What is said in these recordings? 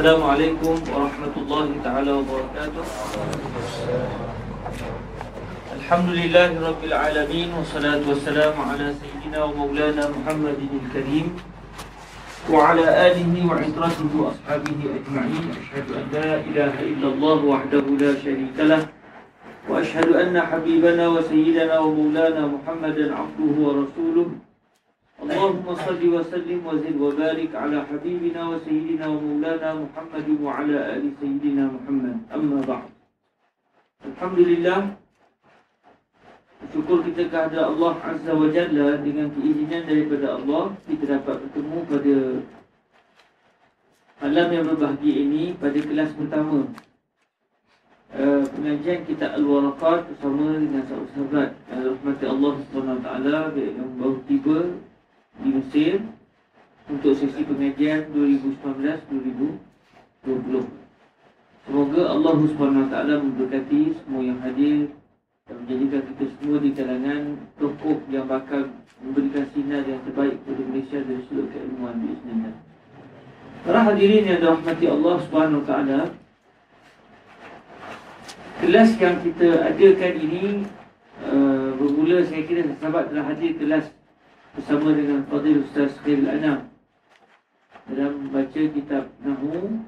السلام عليكم ورحمة الله تعالى وبركاته. الحمد لله رب العالمين والصلاة والسلام على سيدنا ومولانا محمد الكريم وعلى آله وعطرته وأصحابه أجمعين. أشهد أن لا إله إلا الله وحده لا شريك له وأشهد أن حبيبنا وسيدنا ومولانا محمدا عبده ورسوله. اللهم صل وسلم وزد وبارك على حبيبنا وسيدنا ومولانا محمد وعلى آل سيدنا محمد أما بعد الحمد لله Syukur kita kehadrat Allah Azza wa Jalla dengan keizinan daripada Allah kita dapat bertemu pada malam yang berbahagia ini pada kelas pertama uh, pengajian kita Al-Waraqat bersama dengan sahabat-sahabat uh, rahmati Allah SWT yang baru tiba di Mesir untuk sesi pengajian 2019-2020 Semoga Allah SWT memberkati semua yang hadir dan menjadikan kita semua di kalangan tokoh yang bakal memberikan sinar yang terbaik kepada Malaysia dari sudut keilmuan di Islam. Para hadirin yang dirahmati Allah Subhanahu taala, kelas yang kita adakan ini uh, bermula saya kira sahabat telah hadir kelas bersama dengan Fadil Ustaz Khairul Anam dalam membaca kitab Nahu.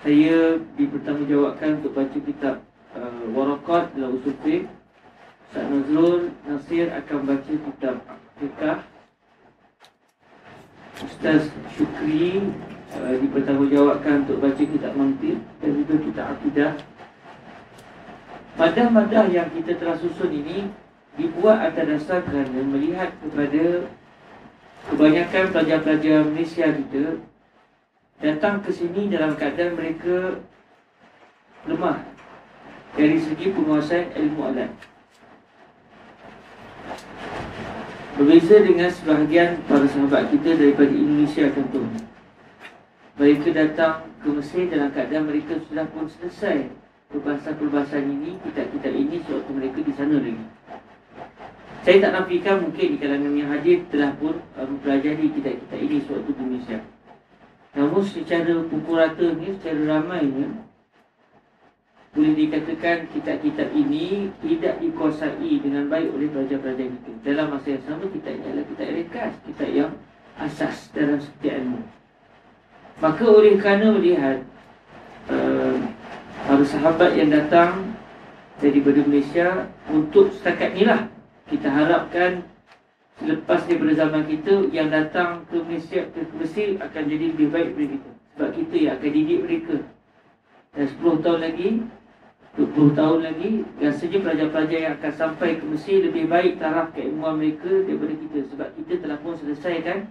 Saya dipertanggungjawabkan untuk baca kitab uh, Warakat dalam usul fiqh. Ustaz Nazrul Nasir akan baca kitab Fiqah. Ustaz Syukri uh, dipertanggungjawabkan untuk baca kitab Mantir dan juga kitab Akidah Madah-madah yang kita telah susun ini dibuat atas dasar kerana melihat kepada kebanyakan pelajar-pelajar Malaysia kita datang ke sini dalam keadaan mereka lemah dari segi penguasaan ilmu alat. Berbeza dengan sebahagian para sahabat kita daripada Indonesia contohnya. Mereka datang ke Mesir dalam keadaan mereka sudah pun selesai perbahasan-perbahasan ini, kitab-kitab ini sewaktu mereka di sana lagi. Saya tak nafikan mungkin di kalangan yang hadir telah pun uh, mempelajari kitab-kitab ini sewaktu di. Namun secara pukul rata ni, secara ramainya, boleh dikatakan kitab-kitab ini tidak dikuasai dengan baik oleh pelajar-pelajar kita. Dalam masa yang sama, kitab ini adalah kitab ringkas, kitab yang asas dalam setiap ilmu. Maka oleh kerana melihat uh, para sahabat yang datang daripada Malaysia untuk setakat inilah kita harapkan selepas daripada zaman kita yang datang ke Malaysia ke Mesir akan jadi lebih baik daripada kita. Sebab kita yang akan didik mereka. Dan 10 tahun lagi 20 tahun lagi rasanya pelajar-pelajar yang akan sampai ke Mesir lebih baik taraf keilmuan mereka daripada kita. Sebab kita telah pun selesaikan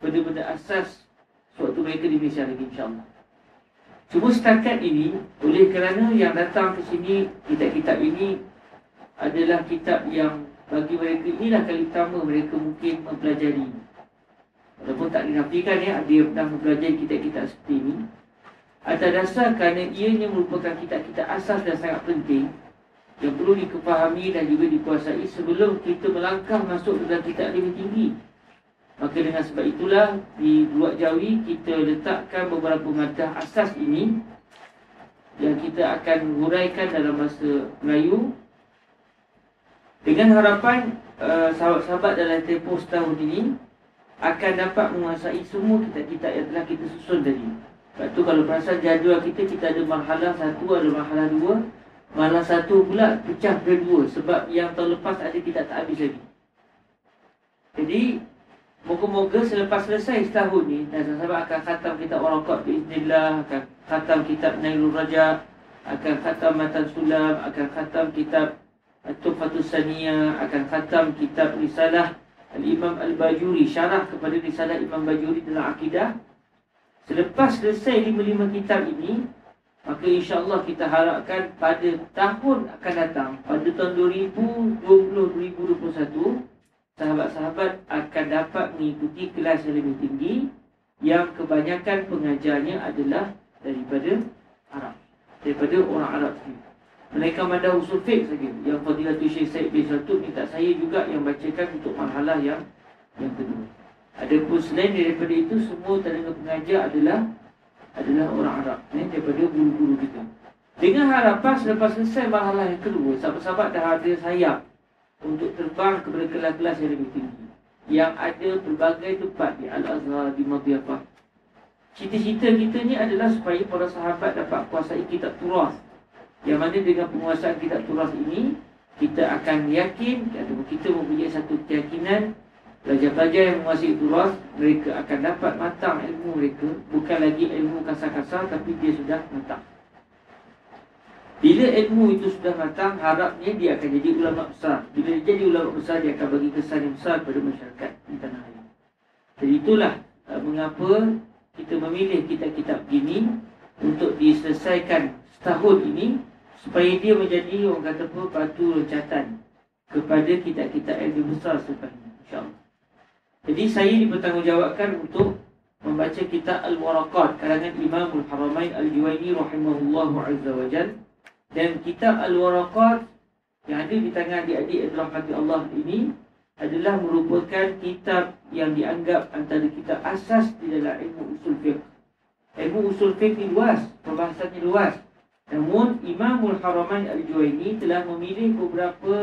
benda-benda asas sewaktu mereka di Malaysia lagi insyaAllah. Cuma setakat ini, oleh kerana yang datang ke sini, kitab-kitab ini adalah kitab yang bagi mereka inilah kali pertama mereka mungkin mempelajari. Walaupun tak dinafikan ya, dia pernah mempelajari kitab-kitab seperti ini. Atas dasar kerana ianya merupakan kitab-kitab asas dan sangat penting yang perlu dikepahami dan juga dikuasai sebelum kita melangkah masuk ke dalam kitab lebih tinggi. Maka dengan sebab itulah di Luak Jawi kita letakkan beberapa madah asas ini yang kita akan huraikan dalam bahasa Melayu dengan harapan uh, sahabat-sahabat dalam tempoh setahun ini akan dapat menguasai semua kitab-kitab yang telah kita susun tadi. Sebab tu kalau perasan jadual kita, kita ada marhalah satu, ada marhalah dua. Marhalah satu pula pecah ke dua sebab yang tahun lepas ada kita tak habis lagi. Jadi Moga-moga selepas selesai setahun ni Dan sahabat akan khatam kitab Warakot Bismillah Akan khatam kitab Nailul Raja Akan khatam Matan Sulam Akan khatam kitab Tufatul Sania Akan khatam kitab Risalah Al-Imam Al-Bajuri. Syarah kepada Risalah Imam Bajuri dalam Akidah. Selepas selesai lima-lima kitab ini Maka insyaAllah kita harapkan pada tahun akan datang Pada tahun 2020-2021 sahabat-sahabat akan dapat mengikuti kelas yang lebih tinggi yang kebanyakan pengajarnya adalah daripada Arab daripada orang Arab sendiri mereka mada usul fiqh saja yang Fadilatul Syekh Said bin Saltuk minta saya juga yang bacakan untuk marhalah yang yang kedua Adapun selain daripada itu semua tenaga pengajar adalah adalah orang Arab eh, daripada guru-guru kita. Dengan harapan selepas selesai marhalah yang kedua, sahabat-sahabat dah ada sayap untuk terbang kepada kelas-kelas yang lebih tinggi. Yang ada pelbagai tempat di Al-Azhar, di Madiyafah. Cita-cita kita ni adalah supaya para sahabat dapat kuasai kitab turas. Yang mana dengan penguasaan kitab turas ini, kita akan yakin, atau kita mempunyai satu keyakinan Pelajar-pelajar yang menguasai turas Mereka akan dapat matang ilmu mereka. Bukan lagi ilmu kasar-kasar Tapi dia sudah matang. Bila ilmu itu sudah matang Harapnya dia akan jadi ulama besar. Bila dia jadi ulama besar Dia akan bagi kesan yang besar kepada masyarakat di tanah air. Jadi itulah uh, Mengapa kita memilih kitab-kitab ini Untuk diselesaikan setahun ini Supaya dia menjadi orang kata apa Batu loncatan Kepada kitab-kitab yang lebih besar selepas InsyaAllah jadi saya dipertanggungjawabkan untuk membaca kitab Al-Waraqat karangan Imamul Haramain Al-Juwaini rahimahullahu azza wa jal dan kitab Al-Waraqat yang ada di tangan adik-adik rahmati Allah ini adalah merupakan kitab yang dianggap antara kitab asas di dalam ilmu usul fiqh. Ilmu usul fiqh ini luas, perbahasannya luas. Namun Imamul Haramain Al-Juwaini telah memilih beberapa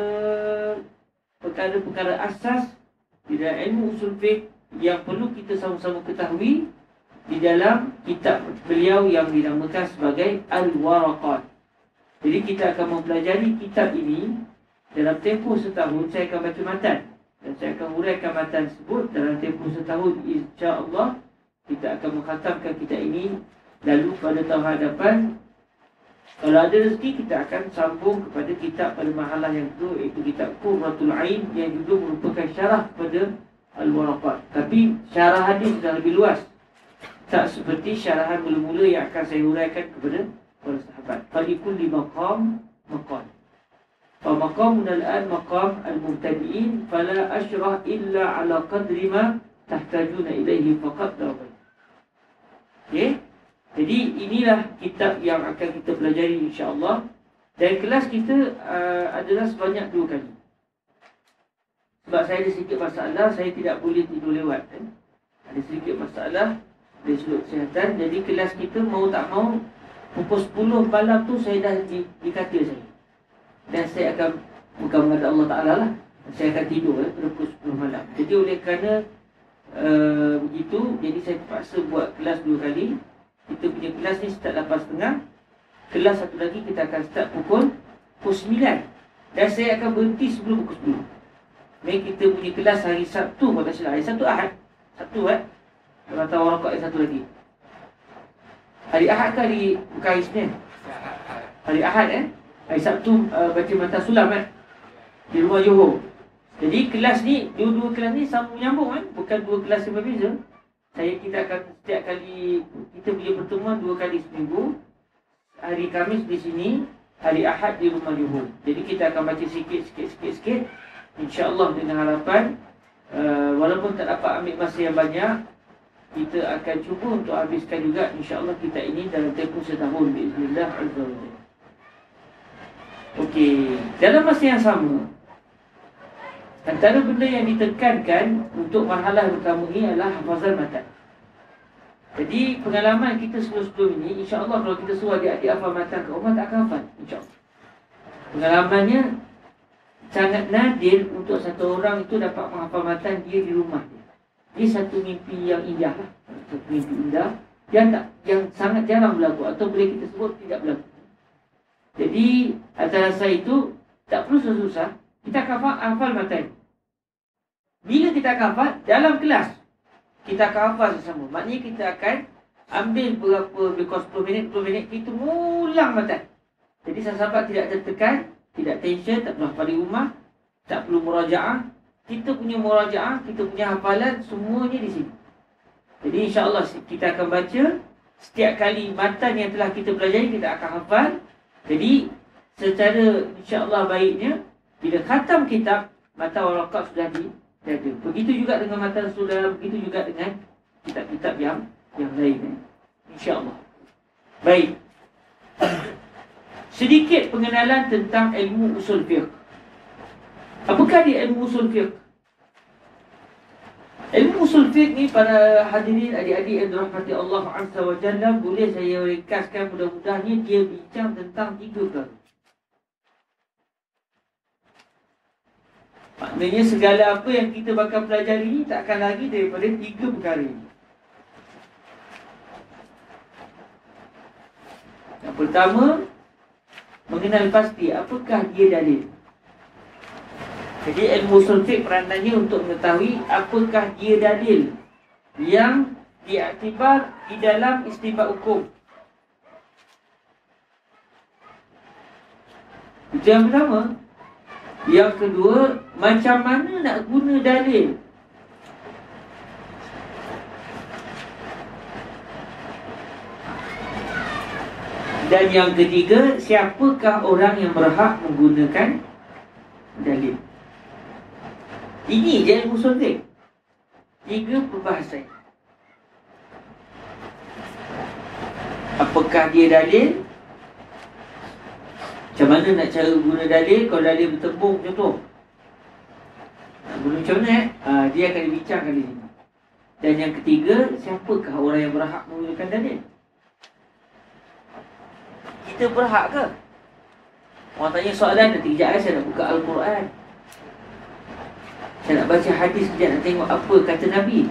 perkara-perkara asas di dalam ilmu usul fiqh yang perlu kita sama-sama ketahui di dalam kitab beliau yang dinamakan sebagai Al-Waraqat. Jadi kita akan mempelajari kitab ini dalam tempoh setahun saya akan baca matan dan saya akan huraikan matan tersebut dalam tempoh setahun insya-Allah kita akan mengkhatamkan kitab ini lalu pada tahun hadapan kalau ada rezeki kita akan sambung kepada kitab pada mahalah yang kedua iaitu kitab Qurratul Ain yang juga merupakan syarah kepada Al-Waraqat. Tapi syarah hadis sudah lebih luas. Tak seperti syarahan mula-mula yang akan saya huraikan kepada para sahabat. Falikul li maqam maqam. Fa maqam al-an maqam al-mubtadi'in fala ashrah illa ala qadri ma tahtajuna ilaihi faqat dawabai. Okay? Jadi inilah kitab yang akan kita pelajari insya-Allah dan kelas kita uh, adalah sebanyak dua kali. Sebab saya ada sedikit masalah, saya tidak boleh tidur lewat kan. Ada sedikit masalah dari sudut kesihatan. Jadi kelas kita mau tak mau pukul 10 malam tu saya dah di, di katil saya. Dan saya akan bukan menghadap Allah Ta'ala lah. Saya akan tidur eh, pukul 10 malam. Jadi oleh kerana uh, begitu, jadi saya terpaksa buat kelas dua kali kita punya kelas ni start 8.30 Kelas satu lagi kita akan start pukul Pukul 9 Dan saya akan berhenti sebelum pukul 10 Mari kita punya kelas hari Sabtu Kalau tak Hari Sabtu Ahad. Sabtu eh? Kalau tahu orang kuat satu lagi. Hari Ahad ke hari Bukan hari Senin? Hari Ahad eh? Hari Sabtu uh, Baca mata sulam eh? Di rumah Johor. Jadi kelas ni Dua-dua kelas ni Sambung menyambung eh? Bukan dua kelas yang berbeza saya kita akan setiap kali kita punya pertemuan dua kali seminggu. Hari Kamis di sini hari Ahad di rumah Johor jadi kita akan baca sikit sikit sikit sikit. Insyaallah dengan harapan uh, walaupun tak dapat ambil masa yang banyak kita akan cuba untuk habiskan juga insyaallah kita ini dalam tempoh setahun. Bismillah azza wajalla Okey, dalam masa yang sama Antara benda yang ditekankan untuk marhalah pertama ini adalah hafazan matan. Jadi pengalaman kita sebelum-sebelum ini, insya-Allah kalau kita suruh adik-adik hafal matan ke rumah tak akan hafal. Pengalamannya sangat nadir untuk satu orang itu dapat menghafal matan dia di rumah. Ini satu mimpi yang indah lah. Satu mimpi indah yang tak yang sangat jarang berlaku atau boleh kita sebut tidak berlaku. Jadi antara saya itu tak perlu susah-susah kita akan hafal, hafal materi. Bila kita akan hafal, dalam kelas, kita akan hafal sesama. Maknanya kita akan ambil berapa, lebih 10 minit, 10 minit, kita ulang materi. Jadi sahabat tidak tertekan, tidak tension, tak perlu hafal di rumah, tak perlu murajaah. Kita punya murajaah, kita punya hafalan, semuanya di sini. Jadi insyaAllah kita akan baca setiap kali matan yang telah kita pelajari, kita akan hafal. Jadi secara insyaAllah baiknya, bila khatam kitab, mata warakat sudah dijaga. Begitu juga dengan mata sudah, begitu juga dengan kitab-kitab yang yang lain. Eh. InsyaAllah. Baik. Sedikit pengenalan tentang ilmu usul fiqh. Apakah dia ilmu usul fiqh? Ilmu usul fiqh ni para hadirin adik-adik yang dirahmati Allah Jalla boleh saya ringkaskan mudah-mudahnya dia bincang tentang tiga perkara. Maknanya segala apa yang kita bakal pelajari ni takkan lagi daripada tiga perkara ini. Yang pertama mengenal pasti apakah dia dalil. Jadi ilmu usul fiqh peranannya untuk mengetahui apakah dia dalil yang diaktibar di dalam istibat hukum. Itu yang pertama. Yang kedua, macam mana nak guna dalil? Dan yang ketiga, siapakah orang yang berhak menggunakan dalil? Ini je ilmu sultan. Tiga perbahasan. Apakah dia dalil? Macam mana nak cara guna dalil Kalau dalil bertembung contoh guna macam mana eh? Ha, dia akan dibincangkan di sini Dan yang ketiga Siapakah orang yang berhak menggunakan dalil Kita berhak ke? Orang tanya soalan Nanti kejap saya nak buka Al-Quran saya nak baca hadis sekejap nak tengok apa kata Nabi.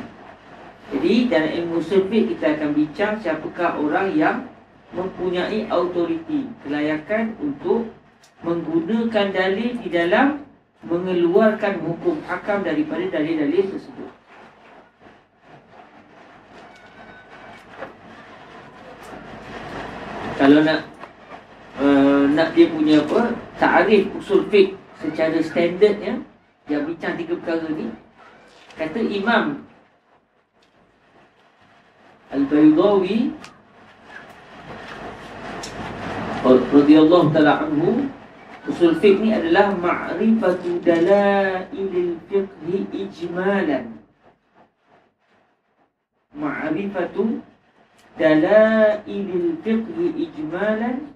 Jadi dalam ilmu sufik kita akan bincang siapakah orang yang mempunyai autoriti, kelayakan untuk menggunakan dalil di dalam mengeluarkan hukum hakam daripada dalil-dalil tersebut. Kalau nak uh, nak dia punya apa? Ta'rif usul fiqh secara standard ya, yang bincang tiga perkara ni kata Imam Al-Baydawi radhiyallahu taala anhu usul fiqh ni adalah ma'rifatu dalailil fiqh ijmalan. Ma'rifatu dalailil fiqh ijmalan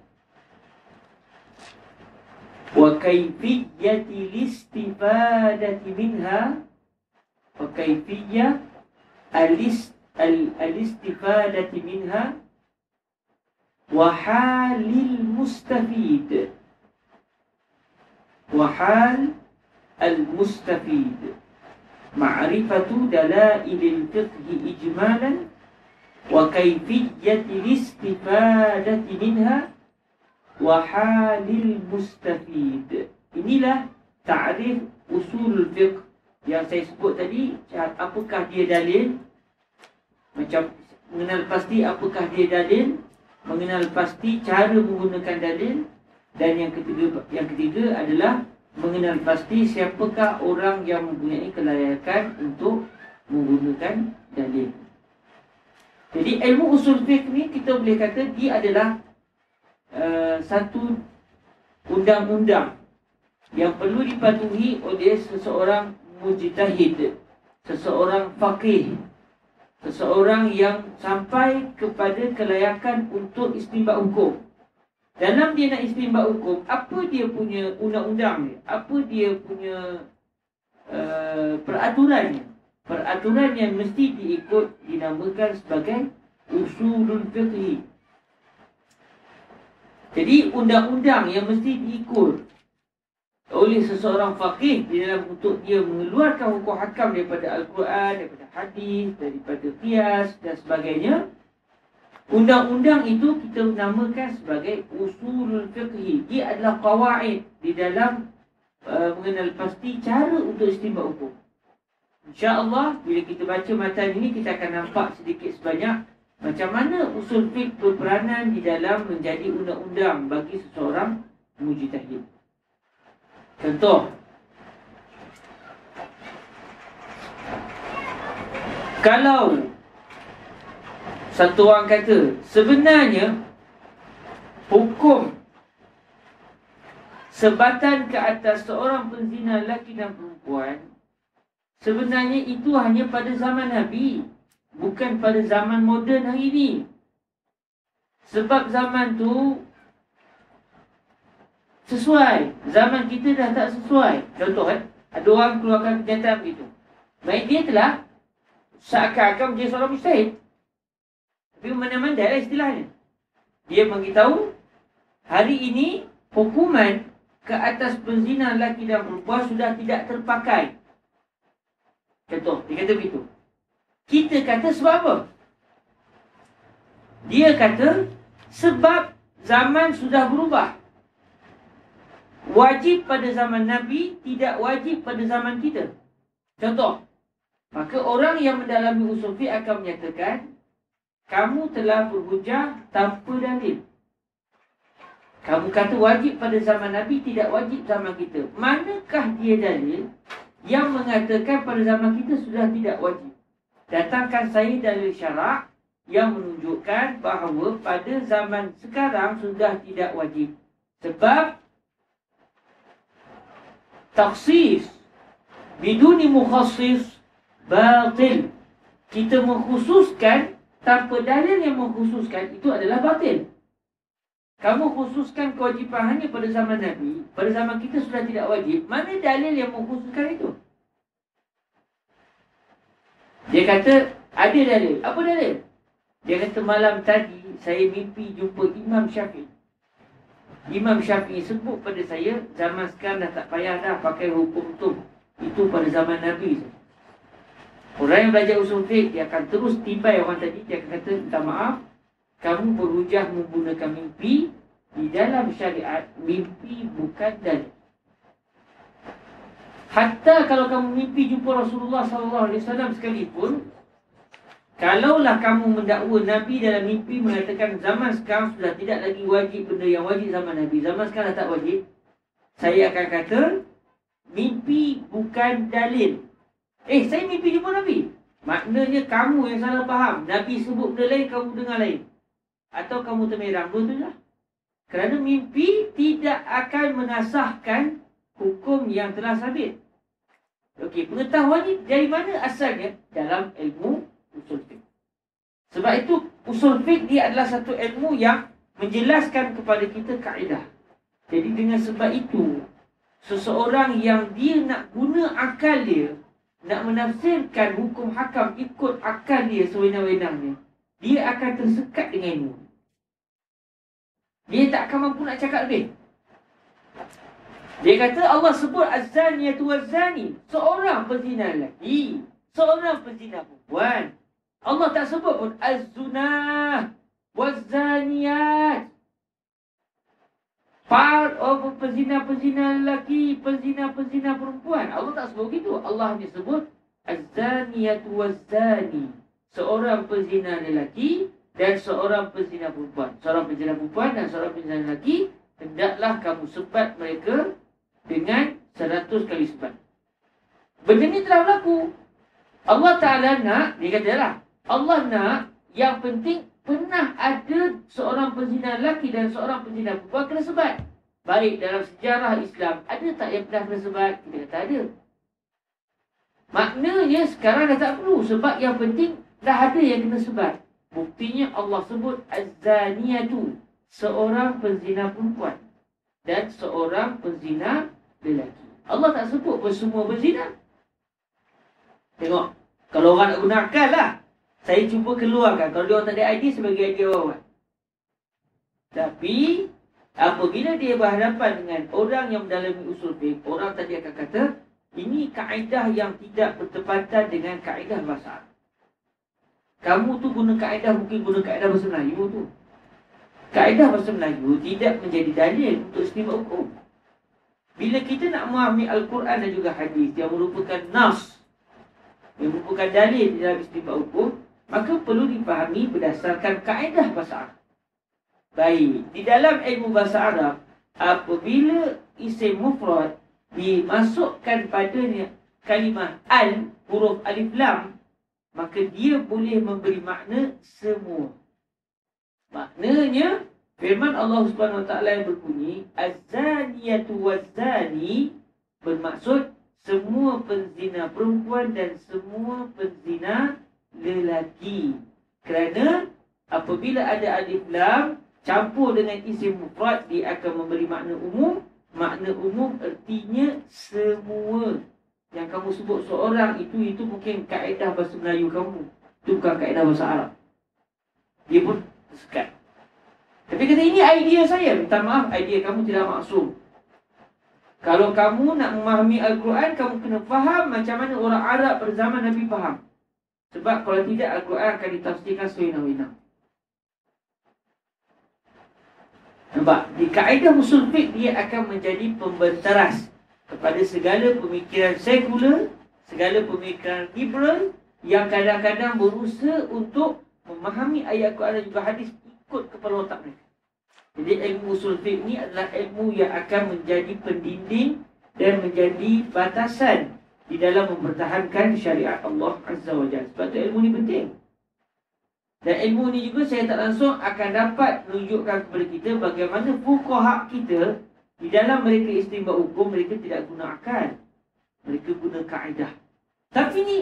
wa kayfiyyati listifadati minha wa kayfiyyah alist al-istifadati minha وحال المستفيد وحال المستفيد معرفة دلائل الفقه إجمالا وكيفية الاستفادة منها وحال المستفيد inilah تعريف أصول الفقه yang saya sebut tadi apakah dia dalil macam mengenal pasti apakah dia dalil Mengenal pasti cara menggunakan dalil. Dan yang ketiga, yang ketiga adalah mengenal pasti siapakah orang yang mempunyai kelayakan untuk menggunakan dalil. Jadi ilmu usul fiqh ni kita boleh kata dia adalah Eh, satu undang-undang yang perlu dipatuhi oleh seseorang mujtahid, seseorang faqih, seseorang yang sampai kepada kelayakan untuk istimbat hukum. Dalam dia nak istimbat hukum, apa dia punya undang-undang ni? Apa dia punya uh, peraturannya? Peraturan yang mesti diikut dinamakan sebagai usulul fiqh. Jadi undang-undang yang mesti diikut oleh seseorang faqih di dalam untuk dia mengeluarkan hukum hakam daripada Al-Quran, daripada hadis, daripada qiyas dan sebagainya. Undang-undang itu kita namakan sebagai usulul fiqhi. Dia adalah qawaid di dalam uh, mengenal pasti cara untuk istimbat hukum. InsyaAllah bila kita baca matan ini kita akan nampak sedikit sebanyak macam mana usul fiqh berperanan di dalam menjadi undang-undang bagi seseorang mujtahid? Contoh. Kalau satu orang kata sebenarnya hukum sebatan ke atas seorang penzina lelaki dan perempuan sebenarnya itu hanya pada zaman Nabi. Bukan pada zaman moden hari ini. Sebab zaman tu sesuai. Zaman kita dah tak sesuai. Contoh eh, ada orang keluarkan kenyataan begitu. Baik dia telah seakan-akan menjadi seorang mustahil. Tapi mana-mana lah istilahnya. Dia beritahu hari ini hukuman ke atas penzina lelaki dan perempuan sudah tidak terpakai. Contoh, dia kata begitu. Kita kata sebab apa? Dia kata sebab zaman sudah berubah. Wajib pada zaman Nabi, tidak wajib pada zaman kita. Contoh, maka orang yang mendalami usul fiqh akan menyatakan kamu telah berhujah tanpa dalil. Kamu kata wajib pada zaman Nabi, tidak wajib zaman kita. Manakah dia dalil yang mengatakan pada zaman kita sudah tidak wajib? Datangkan saya dalil syarak yang menunjukkan bahawa pada zaman sekarang sudah tidak wajib. Sebab taksis biduni mukhassis batil. Kita mengkhususkan tanpa dalil yang mengkhususkan itu adalah batil. Kamu khususkan kewajipan hanya pada zaman Nabi, pada zaman kita sudah tidak wajib. Mana dalil yang mengkhususkan itu? Dia kata, ada dalil. Apa dalil? Dia kata, malam tadi saya mimpi jumpa Imam Syafiq. Imam Syafiq sebut pada saya, zaman sekarang dah tak payah dah pakai hukum tu. Itu pada zaman Nabi. Orang yang belajar usul fiqh, dia akan terus tibai orang tadi. Dia akan kata, minta maaf, kamu berhujah menggunakan mimpi di dalam syariat mimpi bukan dalil. Hatta kalau kamu mimpi jumpa Rasulullah sallallahu alaihi wasallam sekalipun kalaulah kamu mendakwa Nabi dalam mimpi mengatakan zaman sekarang sudah tidak lagi wajib benda yang wajib zaman Nabi, zaman sekarang tak wajib. Saya akan kata mimpi bukan dalil. Eh, saya mimpi jumpa Nabi. Maknanya kamu yang salah faham. Nabi sebut benda lain, kamu dengar lain atau kamu temerang dua tu lah. Kerana mimpi tidak akan menasahkan hukum yang telah sabit. Okey, pengetahuan ni dari mana asalnya? Dalam ilmu usul fiqh. Sebab itu usul fiqh dia adalah satu ilmu yang menjelaskan kepada kita kaedah. Jadi dengan sebab itu, seseorang yang dia nak guna akal dia, nak menafsirkan hukum hakam ikut akal dia sewenang-wenangnya, dia akan tersekat dengan ilmu. Dia tak akan mampu nak cakap lebih. Dia kata Allah sebut az-zaniyatu waz-zani, seorang pezina lelaki, seorang pezina perempuan. Allah tak sebut pun az-zunah waz-zaniyat. Part of pezina-pezina lelaki, pezina-pezina perempuan. Allah tak sebut begitu. Allah hanya sebut az-zaniyatu waz-zani, seorang pezina lelaki, dan seorang pezina perempuan. Seorang pezina perempuan dan seorang pezina lelaki, hendaklah kamu sebat mereka dengan seratus kali sebat. Benda ni telah berlaku. Allah Ta'ala nak, dia kata lah, Allah nak yang penting pernah ada seorang pezina lelaki dan seorang pezina perempuan kena sebat. Baik dalam sejarah Islam, ada tak yang pernah kena sebat? Kita kata ada. Maknanya sekarang dah tak perlu sebab yang penting dah ada yang kena sebat. Buktinya Allah sebut Az-Zaniyatu Seorang penzina perempuan Dan seorang penzina lelaki Allah tak sebut pun semua penzina Tengok Kalau orang nak guna akal lah Saya cuba keluarkan Kalau dia orang tak ada idea sebagai idea orang Tapi Apabila dia berhadapan dengan orang yang mendalami usul fiqh Orang tadi akan kata Ini kaedah yang tidak bertepatan dengan kaedah bahasa kamu tu guna kaedah mungkin guna kaedah bahasa Melayu tu. Kaedah bahasa Melayu tidak menjadi dalil untuk istimewa hukum. Bila kita nak memahami Al-Quran dan juga hadis yang merupakan nas, yang merupakan dalil dalam istimewa hukum, maka perlu dipahami berdasarkan kaedah bahasa Arab. Baik, di dalam ilmu bahasa Arab, apabila isim mufrad dimasukkan padanya kalimah al, huruf alif lam, maka dia boleh memberi makna semua. Maknanya firman Allah Subhanahu Wa Taala yang berbunyi az-zaniyatu waz-zani bermaksud semua penzina perempuan dan semua penzina lelaki. Kerana apabila ada alif lam campur dengan isim mufrad dia akan memberi makna umum. Makna umum artinya semua yang kamu sebut seorang itu itu mungkin kaedah bahasa Melayu kamu. Itu bukan kaedah bahasa Arab. Dia pun sekat. Tapi kata ini idea saya. Minta maaf, idea kamu tidak maksum. Kalau kamu nak memahami Al-Quran, kamu kena faham macam mana orang Arab pada zaman Nabi faham. Sebab kalau tidak, Al-Quran akan ditafsirkan sewina-wina. Nampak? Di kaedah usul fiqh, dia akan menjadi pembenteras kepada segala pemikiran sekular, segala pemikiran liberal yang kadang-kadang berusaha untuk memahami ayat Quran dan juga hadis ikut kepala otak mereka. Jadi ilmu usul fiqh ni adalah ilmu yang akan menjadi pendinding dan menjadi batasan di dalam mempertahankan syariat Allah Azza wa Jalla. Sebab tu ilmu ni penting. Dan ilmu ni juga saya tak langsung akan dapat menunjukkan kepada kita bagaimana fuqaha kita di dalam mereka istimba hukum mereka tidak guna akal. Mereka guna kaedah. Tapi ni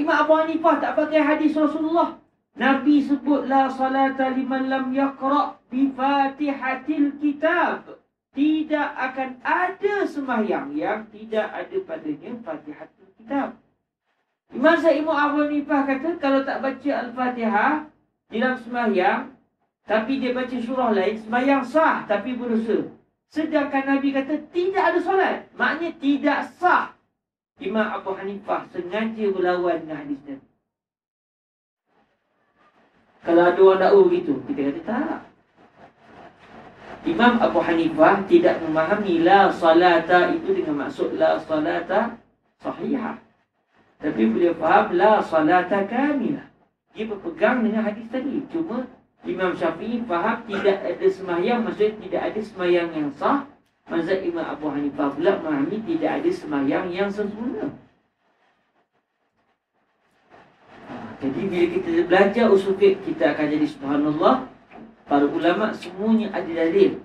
Imam Abu Hanifah tak pakai hadis Rasulullah. Nabi sebut la salata liman lam yaqra bi fatihatil kitab. Tidak akan ada sembahyang yang tidak ada padanya fatihatul kitab. Imam Sa'imah Abu Nifah kata kalau tak baca Al-Fatihah dalam sembahyang tapi dia baca surah lain sembahyang sah tapi berdosa. Sedangkan Nabi kata tidak ada solat. Maknanya tidak sah. Imam Abu Hanifah sengaja berlawan dengan hadis Nabi. Kalau ada orang dakwa begitu, kita kata tak. Imam Abu Hanifah tidak memahami la salata itu dengan maksud la salata sahihah. Tapi beliau faham la salata kamilah. Dia berpegang dengan hadis tadi. Cuma Imam Syafi'i faham tidak ada semayang, maksudnya tidak ada semayang yang sah. Mazhab Imam Abu Hanifah pula memahami tidak ada semayang yang sempurna. Jadi bila kita belajar usul fiqh kita akan jadi subhanallah para ulama semuanya ada dalil.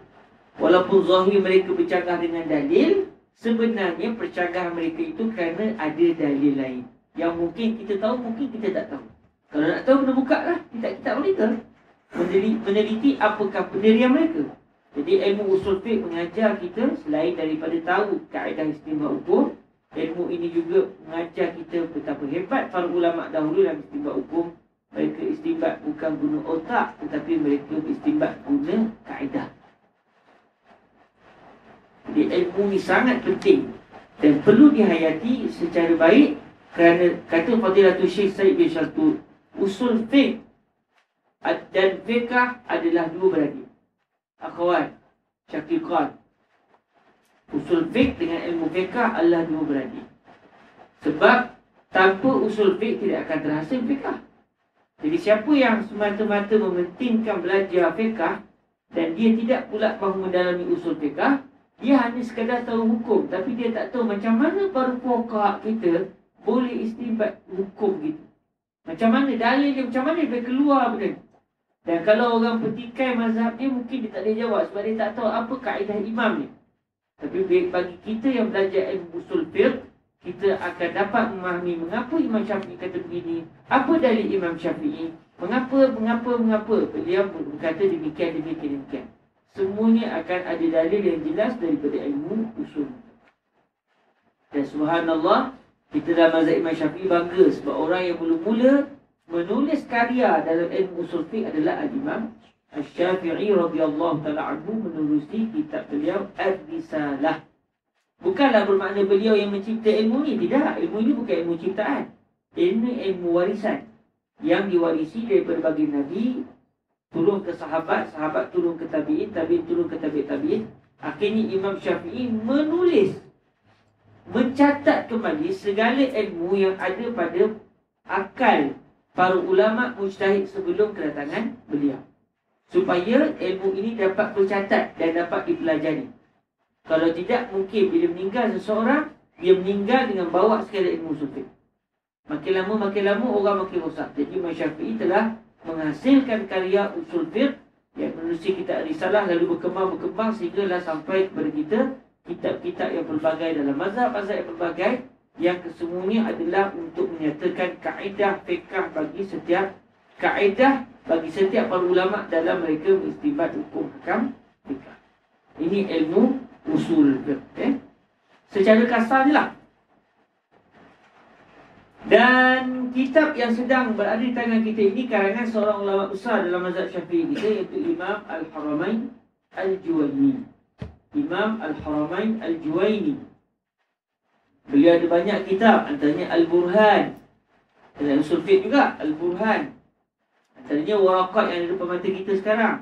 Walaupun zahir mereka bercanggah dengan dalil, sebenarnya percanggahan mereka itu kerana ada dalil lain. Yang mungkin kita tahu, mungkin kita tak tahu. Kalau nak tahu, kena buka lah. Kita kita mereka. Meneliti, meneliti apakah pendirian mereka. Jadi ilmu usul fiqh mengajar kita selain daripada tahu kaedah istimewa ukur, ilmu ini juga mengajar kita betapa hebat para ulama dahulu dalam istimbat hukum. Mereka istimbat bukan guna otak tetapi mereka istimbat guna kaedah. Jadi ilmu ini sangat penting dan perlu dihayati secara baik kerana kata Fadilatul Syekh Said bin Syaltu usul fiqh dan fiqh adalah dua beradik. Akhwat, syakikat, usul fiqh dengan ilmu fiqh adalah dua beradik. Sebab tanpa usul fiqh tidak akan terhasil fiqh. Jadi siapa yang semata-mata mementingkan belajar fiqh dan dia tidak pula mahu mendalami usul fiqh, dia hanya sekadar tahu hukum tapi dia tak tahu macam mana para fuqaha kita boleh istimbat hukum gitu. Macam mana dalil dia, macam mana dia keluar benda Dan kalau orang petikai mazhab dia, mungkin dia tak boleh jawab sebab dia tak tahu apa kaedah imam ni. Tapi bagi kita yang belajar ilmu usul fiqh, kita akan dapat memahami mengapa Imam Syafi'i kata begini, apa dalil Imam Syafi'i, mengapa, mengapa, mengapa beliau berkata demikian, demikian, demikian. Semuanya akan ada dalil yang jelas daripada ilmu usul. Dan subhanallah, kita dalam mazhab Imam Syafi'i bangga sebab orang yang mula-mula menulis karya dalam ilmu usul fiqh adalah Al-Imam Al-Syafi'i radhiyallahu ta'ala anhu kitab beliau Al-Risalah. Bukanlah bermakna beliau yang mencipta ilmu ini. Tidak. Ilmu ini bukan ilmu ciptaan. Ilmu ilmu warisan. Yang diwarisi daripada bagi Nabi. Turun ke sahabat. Sahabat turun ke tabi'in. Tabi'in turun ke tabi'in tabi'in. Akhirnya Imam Syafi'i menulis. Mencatat kembali segala ilmu yang ada pada akal para ulama mujtahid sebelum kedatangan beliau supaya ilmu ini dapat tercatat dan dapat dipelajari. Kalau tidak, mungkin bila meninggal seseorang, dia meninggal dengan bawa segala ilmu sufi. Makin lama, makin lama, orang makin rosak. Jadi, Imam Syafi'i telah menghasilkan karya usul fiqh yang menulis kita risalah lalu berkembang-berkembang sehinggalah sampai kepada kita kitab-kitab yang berbagai dalam mazhab-mazhab yang berbagai yang kesemuanya adalah untuk menyatakan kaedah fiqh bagi setiap kaedah bagi setiap para ulama dalam mereka mengistibat hukum hakam fikah. Ini ilmu usul fiqh. Eh? Secara kasar je lah. Dan kitab yang sedang berada di tangan kita ini karangan seorang ulama besar dalam mazhab Syafi'i kita iaitu Imam Al-Haramain Al-Juwaini. Imam Al-Haramain Al-Juwaini. Beliau ada banyak kitab antaranya Al-Burhan. Dan usul fiqh juga Al-Burhan. Antaranya warakat yang ada depan mata kita sekarang.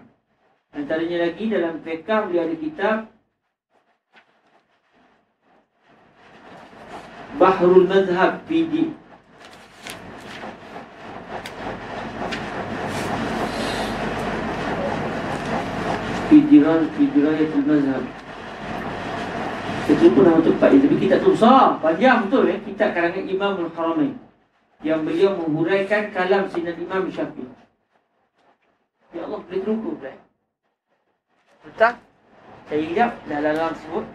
Antaranya lagi dalam fiqh beliau ada kitab Bahrul Mazhab fi Fidiran Fidirayatul Mazhab Saya lupa nama tempat ini Tapi kitab tu besar Panjang betul eh. Kitab karangan Imam Al-Haramain Yang beliau menghuraikan kalam sinar Imam Syafiq Ya Allah boleh terungku eh? Betul? Saya hijab dalam sebut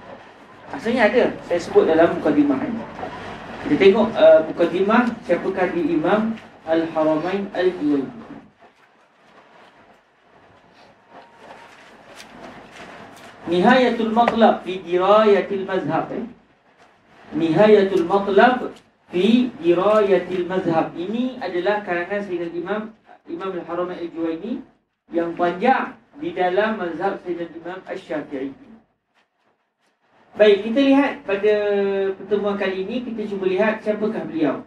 Asalnya ada Saya sebut dalam mukadimah ini. Kita tengok uh, mukadimah Siapakah di Imam Al-Haramain Al-Juwaini Nihayatul Matlab fi Dirayatil Mazhab eh? Nihayatul Matlab fi Dirayatil Mazhab. Ini adalah karangan Sayyidina Imam Imam Al-Haram Al-Juwaini Yang panjang di dalam mazhab Sayyidina Imam Al-Syafi'i Baik, kita lihat pada pertemuan kali ini Kita cuba lihat siapakah beliau.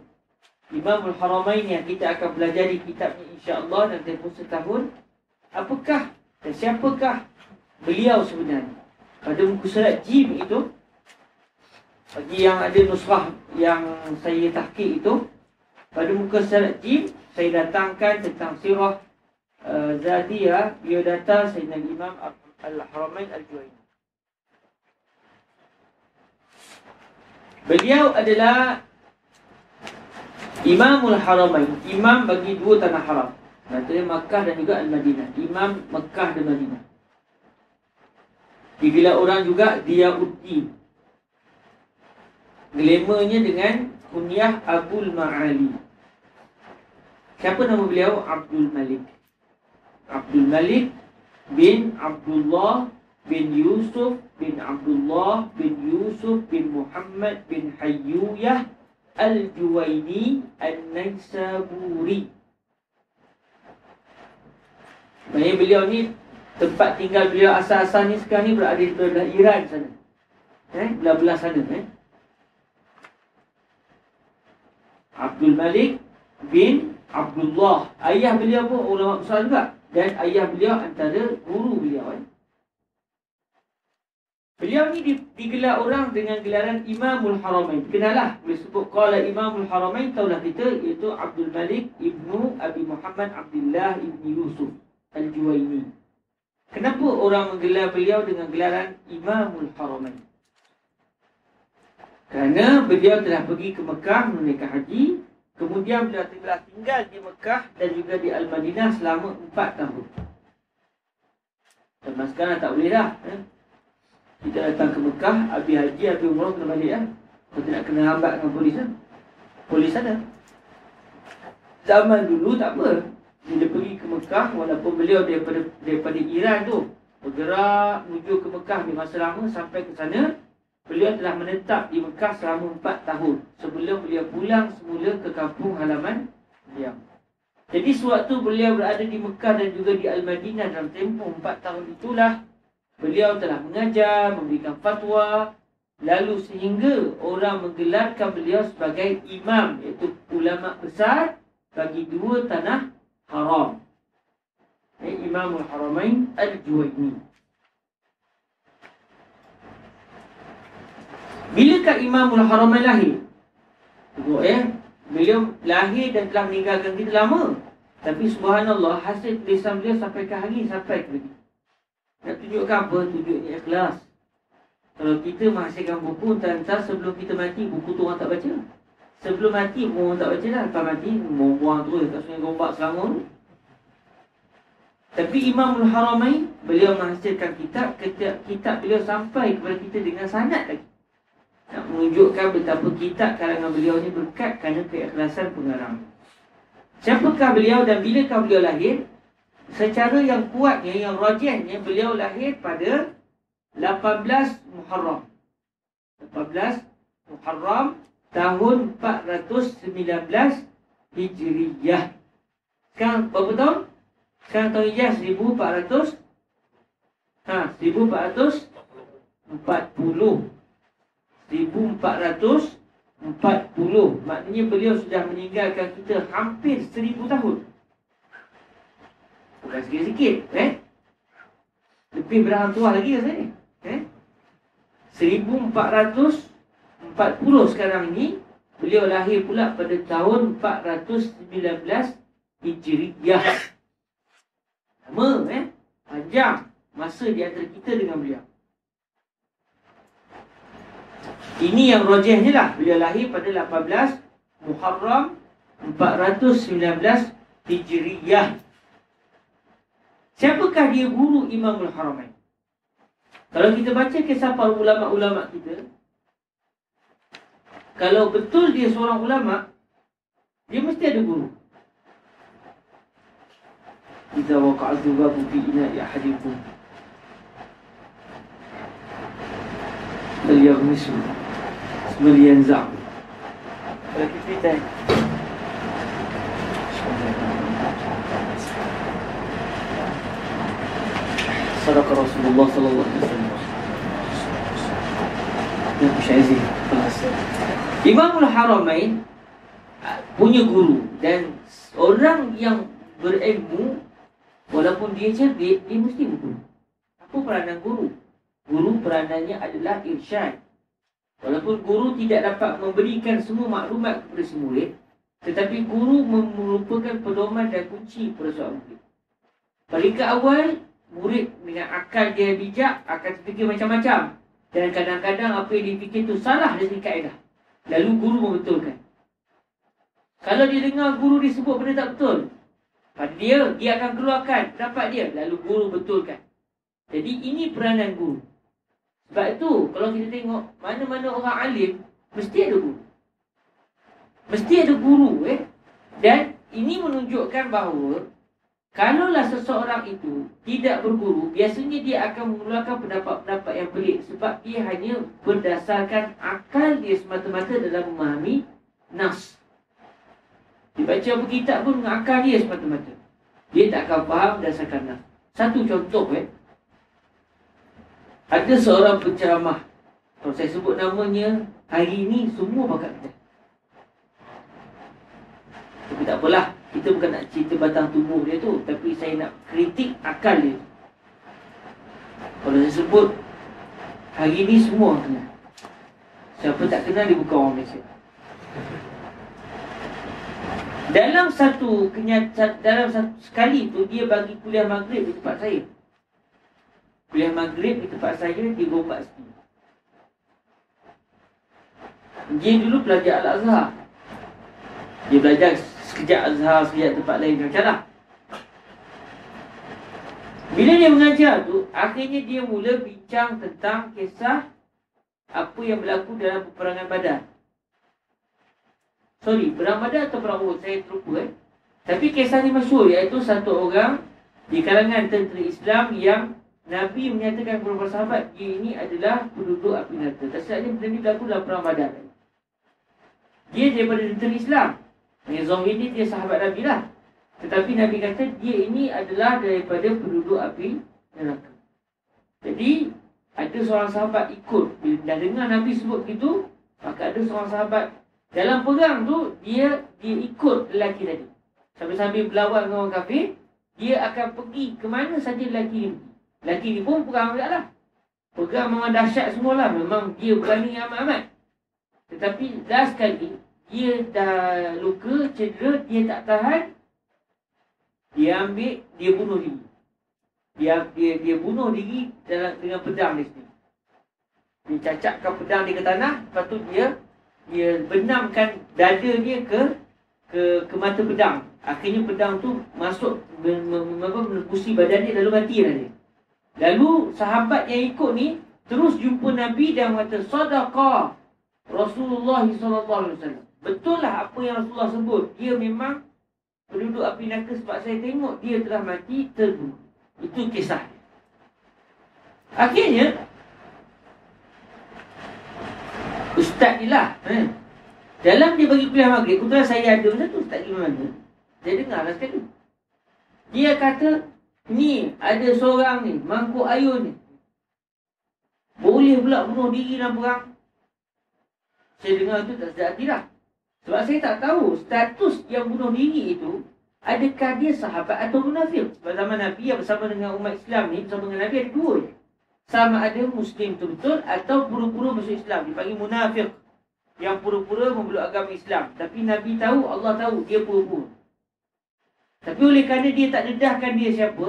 Imam Al-Haramain yang kita akan belajar di kitabnya insyaAllah dalam tempoh setahun. Apakah dan siapakah beliau sebenarnya? Pada muka surat jim itu bagi yang ada nusrah yang saya tahkik itu pada muka surat jim saya datangkan tentang sirah uh, Zadiyah beliau datang Sayyidina Imam Al-Haramain Al-Juwaini Beliau adalah Imamul Haramain Imam bagi dua tanah haram Maksudnya Makkah dan juga Al-Madinah Imam Makkah dan Madinah Digelar orang juga dia Diyauddin. Glamournya dengan kunyah Abdul Ma'ali. Siapa nama beliau? Abdul Malik. Abdul Malik bin Abdullah bin Yusuf bin Abdullah bin Yusuf bin Muhammad bin Hayyuyah Al-Juwaini Al-Naisaburi. Maksudnya beliau ni tempat tinggal beliau asal-asal ni sekarang ni berada di belah Iran sana. Eh, belah-belah sana eh. Abdul Malik bin Abdullah. Ayah beliau pun ulama besar juga dan ayah beliau antara guru beliau eh. Beliau ni digelar orang dengan gelaran Imamul Haramain. Kenalah boleh sebut qala Imamul Haramain taulah kita iaitu Abdul Malik ibnu Abi Muhammad Abdullah ibni Yusuf Al-Juwaini. Kenapa orang menggelar beliau dengan gelaran Imamul Haramain? Kerana beliau telah pergi ke Mekah menunaikan haji, kemudian beliau telah tinggal di Mekah dan juga di Al-Madinah selama empat tahun. Dan sekarang tak boleh dah. Eh? Kita datang ke Mekah, habis haji, habis umrah, kena balik. Eh? Kita nak kena hambat dengan polis. Eh? Polis ada. Zaman dulu tak apa bila pergi ke Mekah walaupun beliau daripada daripada Iran tu bergerak menuju ke Mekah di masa lama sampai ke sana beliau telah menetap di Mekah selama 4 tahun sebelum beliau pulang semula ke kampung halaman beliau. Jadi sewaktu beliau berada di Mekah dan juga di Al-Madinah dalam tempoh 4 tahun itulah beliau telah mengajar, memberikan fatwa lalu sehingga orang menggelarkan beliau sebagai imam iaitu ulama besar bagi dua tanah haram. Eh, Imamul Haramain Al-Juwaini. Bilakah Imamul Haramain lahir? Tengok ya. Beliau lahir dan telah meninggalkan kita lama. Tapi subhanallah hasil tulisan beliau sampai ke hari sampai ke hari. Nak tunjukkan apa? Tunjuknya ikhlas. Kalau kita menghasilkan buku, entah sebelum kita mati, buku tu orang tak baca. Sebelum mati orang tak baca dah Lepas mati buang terus kat sungai gombak selama tu Tapi Imamul Haramain Beliau menghasilkan kitab Kitab, kitab beliau sampai kepada kita dengan sangat lagi Nak menunjukkan betapa kitab karangan beliau ni berkat Kerana keikhlasan pengarang Siapakah beliau dan bilakah beliau lahir Secara yang kuatnya, yang rajinnya Beliau lahir pada 18 Muharram 18 Muharram tahun 419 Hijriyah. Sekarang berapa tahun? Sekarang tahun Hijriyah 1400 Ha, 1440 1440 Maknanya beliau sudah meninggalkan kita hampir 1000 tahun Bukan sikit-sikit eh? Lebih berapa tua lagi rasanya eh? 1440 sekarang ini Beliau lahir pula pada tahun 419 Hijriyah. Lama eh? Panjang masa di antara kita dengan beliau. Ini yang rojehnya lah. Beliau lahir pada 18 Muharram 419 Hijriyah. Siapakah dia guru Imamul Haramain? Kalau kita baca kisah para ulama-ulama kita, kalau betul dia seorang ulama, dia mesti ada guru. Idza waqa'a dhubabu fi ina'i ahadikum falyaghmisu falyanza' Kalau kita cerita صدق رسول الله صلى الله عليه وسلم مش عايزين Imamul Haramain punya guru dan orang yang berilmu walaupun dia cerdik dia mesti berguru. Apa peranan guru? Guru peranannya adalah irsyad. Walaupun guru tidak dapat memberikan semua maklumat kepada si murid tetapi guru merupakan pedoman dan kunci kepada seorang murid. Peringkat awal murid dengan akal dia bijak akan terfikir macam-macam dan kadang-kadang apa yang dipikir itu salah dari kaedah. Lalu guru membetulkan. Kalau dia dengar guru disebut benda tak betul, pada dia, dia akan keluarkan pendapat dia. Lalu guru betulkan. Jadi ini peranan guru. Sebab itu, kalau kita tengok mana-mana orang alim, mesti ada guru. Mesti ada guru. Eh? Dan ini menunjukkan bahawa Kalaulah seseorang itu tidak berguru, biasanya dia akan mengeluarkan pendapat-pendapat yang pelik sebab dia hanya berdasarkan akal dia semata-mata dalam memahami nas. Dia baca buku kitab pun dengan akal dia semata-mata. Dia tak akan faham berdasarkan nas. Satu contoh eh. Ada seorang penceramah. Kalau saya sebut namanya, hari ini semua bakat kita. Tapi tak apalah. Kita bukan nak cerita batang tubuh dia tu Tapi saya nak kritik akal dia. Kalau saya sebut Hari ni semua kenal. Siapa tak kenal dia bukan orang Malaysia. Dalam satu kenyataan Dalam satu sekali tu Dia bagi kuliah maghrib di tempat saya. Kuliah maghrib di tempat saya Di Gombak Ski Dia dulu pelajar Al-Azhar. Dia belajar sekejap Azhar, sekejap tempat lain macam lah. Bila dia mengajar tu, akhirnya dia mula bincang tentang kisah apa yang berlaku dalam peperangan badan. Sorry, perang badan atau perang Uhud? Saya terlupa eh. Tapi kisah ni masyur iaitu satu orang di kalangan tentera Islam yang Nabi menyatakan kepada para sahabat dia ini adalah penduduk api neraka. Tak silapnya benda ni berlaku dalam perang badan. Dia daripada tentera Islam. Zohir ni dia sahabat Nabi lah. Tetapi Nabi kata dia ini adalah daripada penduduk api neraka. Jadi ada seorang sahabat ikut. Bila dah dengar Nabi sebut begitu Maka ada seorang sahabat Dalam perang tu dia dia ikut lelaki tadi. Sambil-sambil berlawan dengan orang kafir Dia akan pergi ke mana saja lelaki ni Lelaki ni pun perang juga lah. Perang memang dahsyat semualah. Memang dia berani amat-amat. Tetapi dah sekali dia dah luka, cedera, dia tak tahan dia ambil, dia bunuh diri. Dia dia dia bunuh diri dalam dengan pedang di sini dia cacakkan pedang dia ke tanah lepas tu dia dia benamkan dada dia ke ke ke mata pedang. Akhirnya pedang tu masuk menembusi badan dia lalu mati lah dia. Lalu sahabat yang ikut ni terus jumpa Nabi dan kata sadaqah Rasulullah sallallahu alaihi wasallam Betul lah apa yang Rasulullah sebut. Dia memang penduduk api neraka sebab saya tengok dia telah mati terbunuh. Itu kisah. Akhirnya, Ustaz ni lah. Eh, Dalam dia bagi kuliah maghrib, kebetulan saya ada masa tu, pergi mana. Saya dengar lah sekali. Dia kata, ni ada seorang ni, mangkuk ayun ni. Boleh pula bunuh diri dalam perang. Saya dengar tu tak sedap hati lah. Sebab saya tak tahu status yang bunuh diri itu Adakah dia sahabat atau munafik? Sebab zaman Nabi yang bersama dengan umat Islam ni Bersama dengan Nabi ada dua. Sama ada Muslim betul-betul Atau pura-pura masuk Islam. Dipanggil munafik Yang pura-pura memeluk agama Islam. Tapi Nabi tahu, Allah tahu dia pura-pura. Tapi oleh kerana dia tak dedahkan dia siapa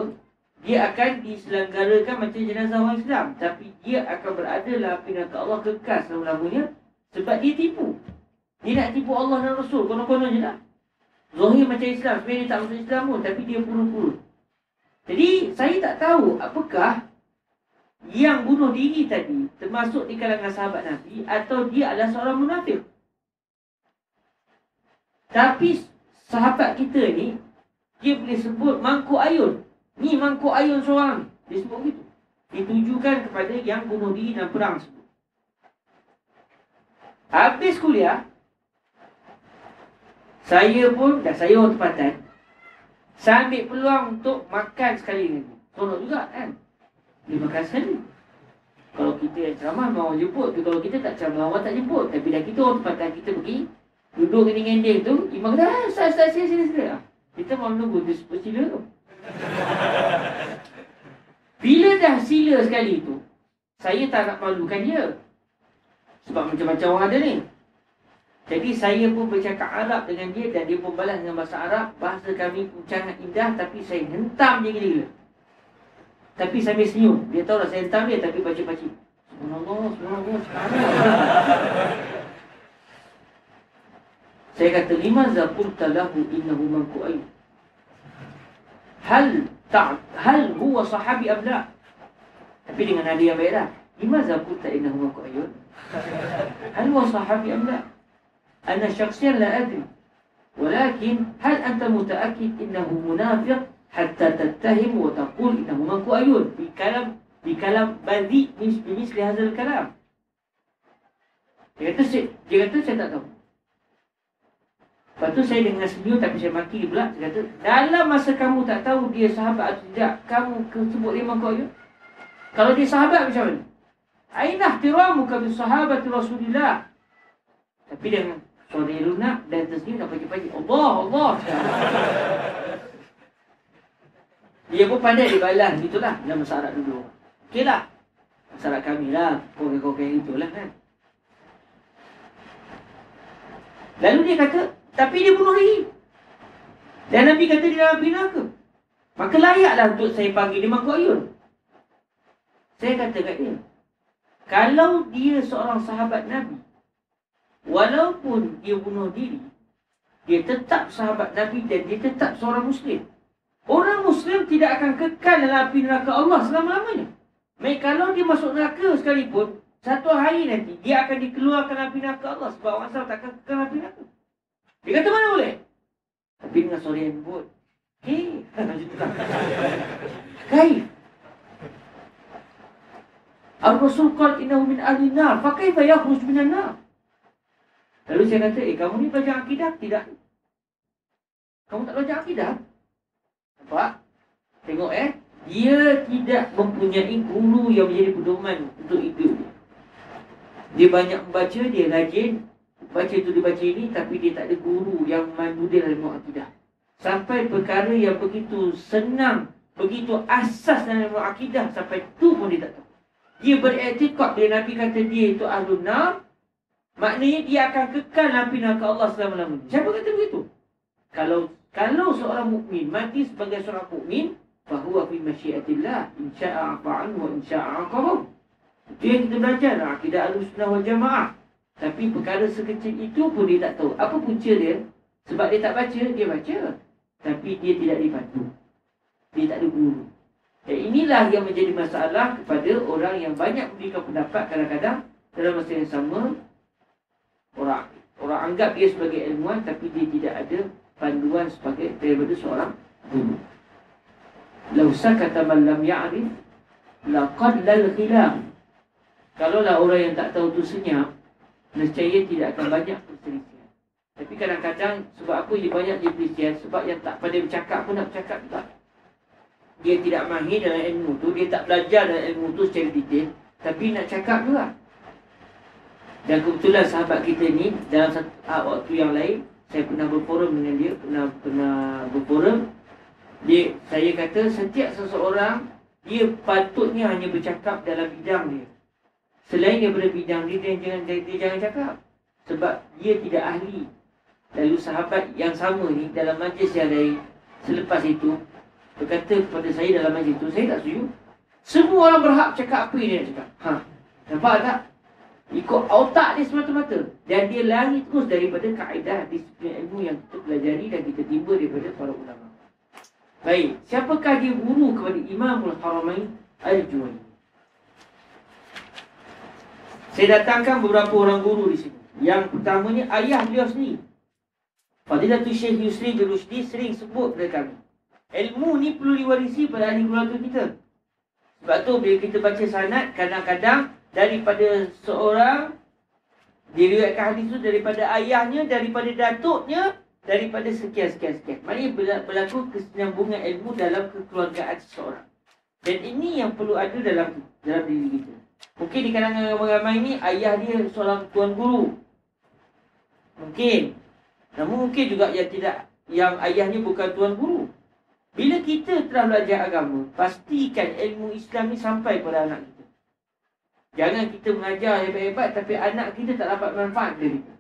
Dia akan diselenggarakan macam jenazah orang Islam. Tapi dia akan berada dalam api Allah kekal selama-lamanya Sebab dia tipu dia nak tipu Allah dan Rasul. Konon-konon je lah. Zohir macam Islam. Sebenarnya dia tak masuk Islam pun. Tapi dia pura-pura. Jadi saya tak tahu apakah yang bunuh diri tadi termasuk di kalangan sahabat Nabi atau dia adalah seorang munafik. Tapi sahabat kita ni dia boleh sebut mangkuk ayun. Ni mangkuk ayun seorang Dia sebut begitu. Ditujukan kepada yang bunuh diri dalam perang sebut. Habis kuliah, saya pun, dah saya orang tempatan Saya ambil peluang untuk makan sekali lagi Tolong juga kan? Dia makan sekali Kalau kita yang ceramah, orang jemput. Tapi kalau kita tak ceramah, orang tak jemput. Tapi dah kita orang tempatan, kita pergi Duduk dengan ngending tu Imam kata, ah, start, start, sila, sila, sila Kita mau nunggu dia sebut sila tu. Bila dah sila sekali tu Saya tak nak malukan dia. Sebab macam-macam orang ada ni jadi saya pun bercakap Arab dengan dia dan dia pun balas dengan bahasa Arab. Bahasa kami pun sangat indah tapi saya hentam dia gila-gila. Tapi sambil senyum. Dia tahu lah saya hentam dia tapi subhanallah. saya kata, lima zapul talahu innahu manku ayu. Hal tak hal huwa sahabi abla. Tapi dengan nadi yang baik dah. Lima zapul ta innahu manku ayu. Hal huwa sahabi abla. أنا شخصيا لا أدري ولكن هل أنت متأكد إنه منافق حتى تتهم وتقول إنه منكو أيون بكلام بكلام بذيء بمثل هذا الكلام dia kata, saya, tak tahu Lepas tu saya dengan senyum tapi saya maki pula Dia kata dalam masa kamu tak tahu dia sahabat atau tidak Kamu sebut dia mangkuk ayun Kalau dia sahabat macam mana Ainah tiramu kami sahabat Rasulullah Tapi dengan Sore lunak dan tersenyum dah pagi-pagi. Allah, Allah. Dia pun pandai dia balas. Itulah dalam masyarakat dulu. Okeylah. Masyarakat kami lah. Kau-kau-kau itulah kan. Lalu dia kata, tapi dia bunuh diri. Dan Nabi kata dia dalam ke? Maka layaklah untuk saya panggil dia mangkuk ayun. Saya kata kat dia, kalau dia seorang sahabat Nabi, Walaupun dia bunuh diri Dia tetap sahabat Nabi Dan dia tetap seorang Muslim. Orang Muslim tidak akan kekal dalam api neraka Allah selama-lamanya. Baik kalau dia masuk neraka sekalipun Satu hari nanti Dia akan dikeluarkan api neraka Allah Sebab orang Islam takkan kekal api neraka. Dia kata mana boleh? Tapi dengan sore yang buat Hei Kaif Al-Rasul qal innahu min ahli nar. Fa kaifa yakhruj min nar Lalu saya kata, eh kamu ni belajar akidah? Tidak. Kamu tak belajar akidah? Nampak? Tengok eh. Dia tidak mempunyai guru yang menjadi pedoman untuk hidup dia. Banyak membaca, dia rajin. Baca tu dia baca ini, tapi dia tak ada guru yang memandu dia dalam akidah. Sampai perkara yang begitu senang, begitu asas dalam akidah, sampai tu pun dia tak tahu. Dia beretikot, dia Nabi kata dia itu ahlul nar, Maknanya dia akan kekal api neraka Allah selama-lamanya. Siapa kata begitu? Kalau kalau seorang mukmin mati sebagai seorang mukmin, bahawa fi masyiatillah insya'a fa'an wa insya'a aqabahu. Itu yang kita belajar lah, akidah al-sunnah wal jamaah. Tapi perkara sekecil itu pun dia tak tahu. Apa punca dia? Sebab dia tak baca, dia baca. Tapi dia tidak dibantu. Dia tak ada guru. Dan inilah yang menjadi masalah kepada orang yang banyak memberikan pendapat kadang-kadang dalam masa yang sama orang orang anggap dia sebagai ilmuwan tapi dia tidak ada panduan sebagai daripada seorang guru. Lau sakata man lam ya'rif laqad lal khilam. Kalaulah orang yang tak tahu tu senyap, nescaya tidak akan banyak perselisihan. Tapi kadang-kadang sebab apa dia banyak dia Kristian Sebab yang tak pada bercakap pun nak bercakap juga Dia tidak mahir dalam ilmu tu Dia tak belajar dalam ilmu tu secara detail Tapi nak cakap juga Dan kebetulan sahabat kita ni Dalam satu ah, waktu yang lain Saya pernah berforum dengan dia Pernah pernah berforum. Dia, Saya kata setiap seseorang Dia patutnya hanya bercakap dalam bidang dia. Selain daripada bidang dia, dia jangan, dia, dia jangan cakap. Sebab dia tidak ahli. Lalu sahabat yang sama ni dalam majlis yang lain Selepas itu Berkata kepada saya dalam majlis itu Saya tak setuju. Semua orang berhak cakap apa yang dia nak cakap. Ha. Nampak tak? Ikut otak dia semata-mata Dan dia lari terus daripada kaedah disiplin ilmu yang kita pelajari Dan kita timba daripada para ulama Baik, siapakah dia guru kepada Imamul Haramain Al-Juwayni? Saya datangkan beberapa orang guru di sini. Yang pertamanya ayah beliau sendiri. Fadilatul Syekh Yusri bin Rushdi sering sebut kepada kami. Ilmu ni perlu diwarisi pada ahli keluarga kita. Sebab tu bila kita baca sanad, kadang-kadang daripada seorang diriwayatkan hadis tu daripada ayahnya, daripada datuknya, daripada sekian-sekian-sekian. Maknanya berlaku kesinambungan ilmu dalam kekeluargaan seseorang. Dan ini yang perlu ada dalam dalam diri kita. Mungkin di kalangan ramai-ramai ni ayah dia seorang tuan guru. Mungkin. Namun mungkin juga yang tidak yang ayahnya bukan tuan guru. Bila kita telah belajar agama, pastikan ilmu Islam ni sampai pada anak kita. Jangan kita mengajar hebat-hebat tapi anak kita tak dapat manfaat dari kita.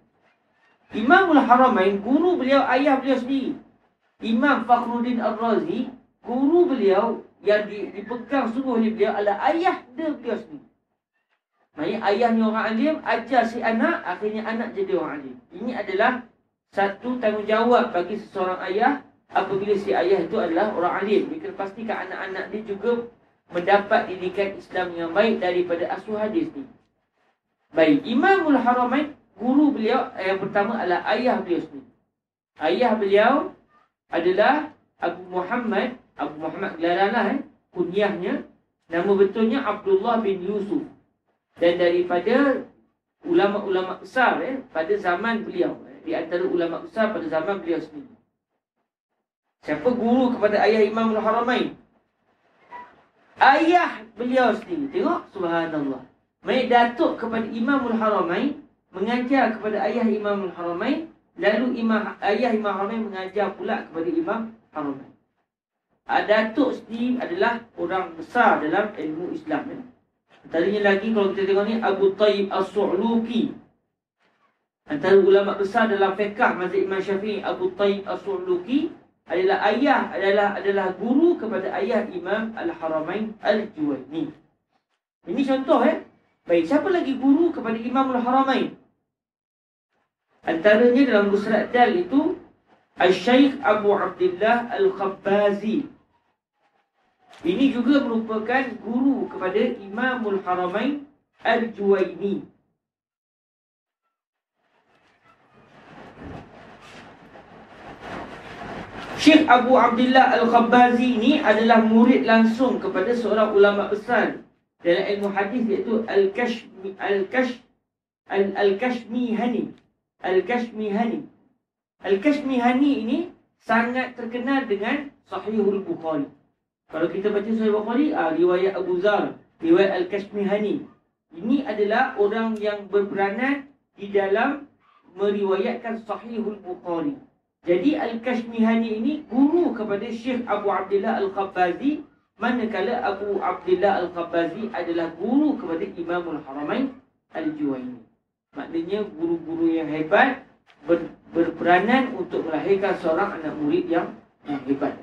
Imamul Haramain, guru beliau, ayah beliau sendiri. Imam Fakhruddin Ar-Razi, guru beliau yang dipegang sungguh oleh beliau adalah ayah dia beliau sendiri. Maksudnya ayahnya orang alim, ajar si anak, akhirnya anak jadi orang alim. Ini adalah satu tanggungjawab bagi seseorang ayah apabila si ayah itu adalah orang alim. Kena pastikan anak-anak dia juga mendapat didikan Islam yang baik daripada asuh hadis ni. Baik, Imamul Haramain, guru beliau yang pertama adalah ayah beliau sendiri. Ayah beliau adalah Abu Muhammad, Abu Muhammad gelaranlah eh, kunyahnya, nama betulnya Abdullah bin Yusuf dan daripada ulama-ulama besar eh, pada zaman beliau eh, di antara ulama besar pada zaman beliau sendiri siapa guru kepada ayah Imam Al-Haramain ayah beliau sendiri tengok subhanallah mai datuk kepada Imam Al-Haramain mengajar kepada ayah Imam Al-Haramain lalu imam ayah Imam Al-Haramain mengajar pula kepada Imam Al-Haramain Datuk sendiri adalah orang besar dalam ilmu Islam. Eh. Antaranya lagi kalau kita tengok ni Abu Tayyib As-Su'luki. Antara ulama besar dalam fiqh mazhab Imam Syafi'i Abu Tayyib As-Su'luki adalah ayah adalah adalah guru kepada ayah Imam Al-Haramain Al-Juwayni. Ini contoh eh. Baik, siapa lagi guru kepada Imam Al-Haramain? Antaranya dalam Musnad Dal itu Al-Syeikh Abu Abdullah Al-Khabbazi ini juga merupakan guru kepada Imamul Haramain Al-Juwaini. Syekh Abu Abdullah Al-Khabbazi ini adalah murid langsung kepada seorang ulama besar dalam ilmu hadis iaitu Al-Kashmi Al-Kash Al-Kashmihani. Al-Kashmihani. Al-Kashmihani ini sangat terkenal dengan Sahihul Bukhari. Kalau kita baca Sahih Bukhari, ah, riwayat Abu Zar, riwayat Al-Kashmihani. Ini adalah orang yang berperanan di dalam meriwayatkan Sahihul Bukhari. Jadi Al-Kashmihani ini guru kepada Syekh Abu Abdullah Al-Khabbazi manakala Abu Abdullah Al-Khabbazi adalah guru kepada Imamul Haramain Al-Juwaini. Maknanya guru-guru yang hebat ber, berperanan untuk melahirkan seorang anak murid yang, yang hebat.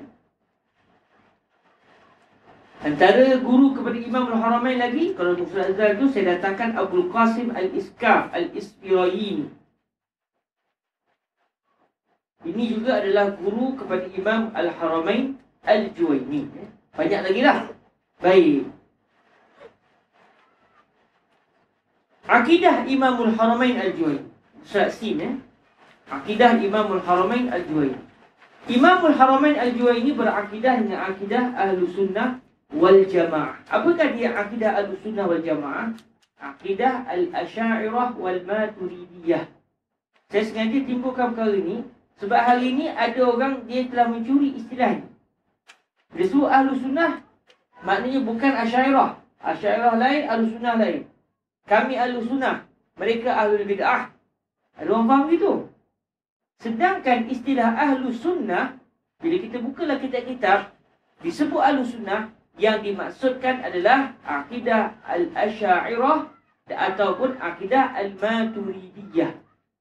Antara guru kepada Imam Al-Haramain lagi Kalau Musul Azhar tu saya datangkan Abdul Qasim Al-Iskaf Al-Ispirayini Ini juga adalah guru kepada Imam Al-Haramain Al-Juwaini Banyak lagi lah Baik Akidah Imam Al-Haramain Al-Juwaini Surat Sin eh? Akidah Imam Al-Haramain Al-Juwaini Imam Al-Haramain Al-Juwaini berakidah dengan akidah Ahlu Sunnah wal jamaah. Apakah dia akidah al-sunnah wal jamaah? Akidah al-asyairah wal maturidiyah. Saya sengaja timbulkan perkara ini sebab hari ini ada orang dia telah mencuri istilah ini. Dia sebut ahlu sunnah maknanya bukan asyairah. Asyairah lain, ahlu sunnah lain. Kami ahlu sunnah. Mereka ahlu bid'ah. Ada orang faham gitu? Sedangkan istilah ahlu sunnah, bila kita bukalah kitab-kitab, disebut ahlu sunnah, yang dimaksudkan adalah akidah al-asyairah ataupun akidah al-maturidiyah.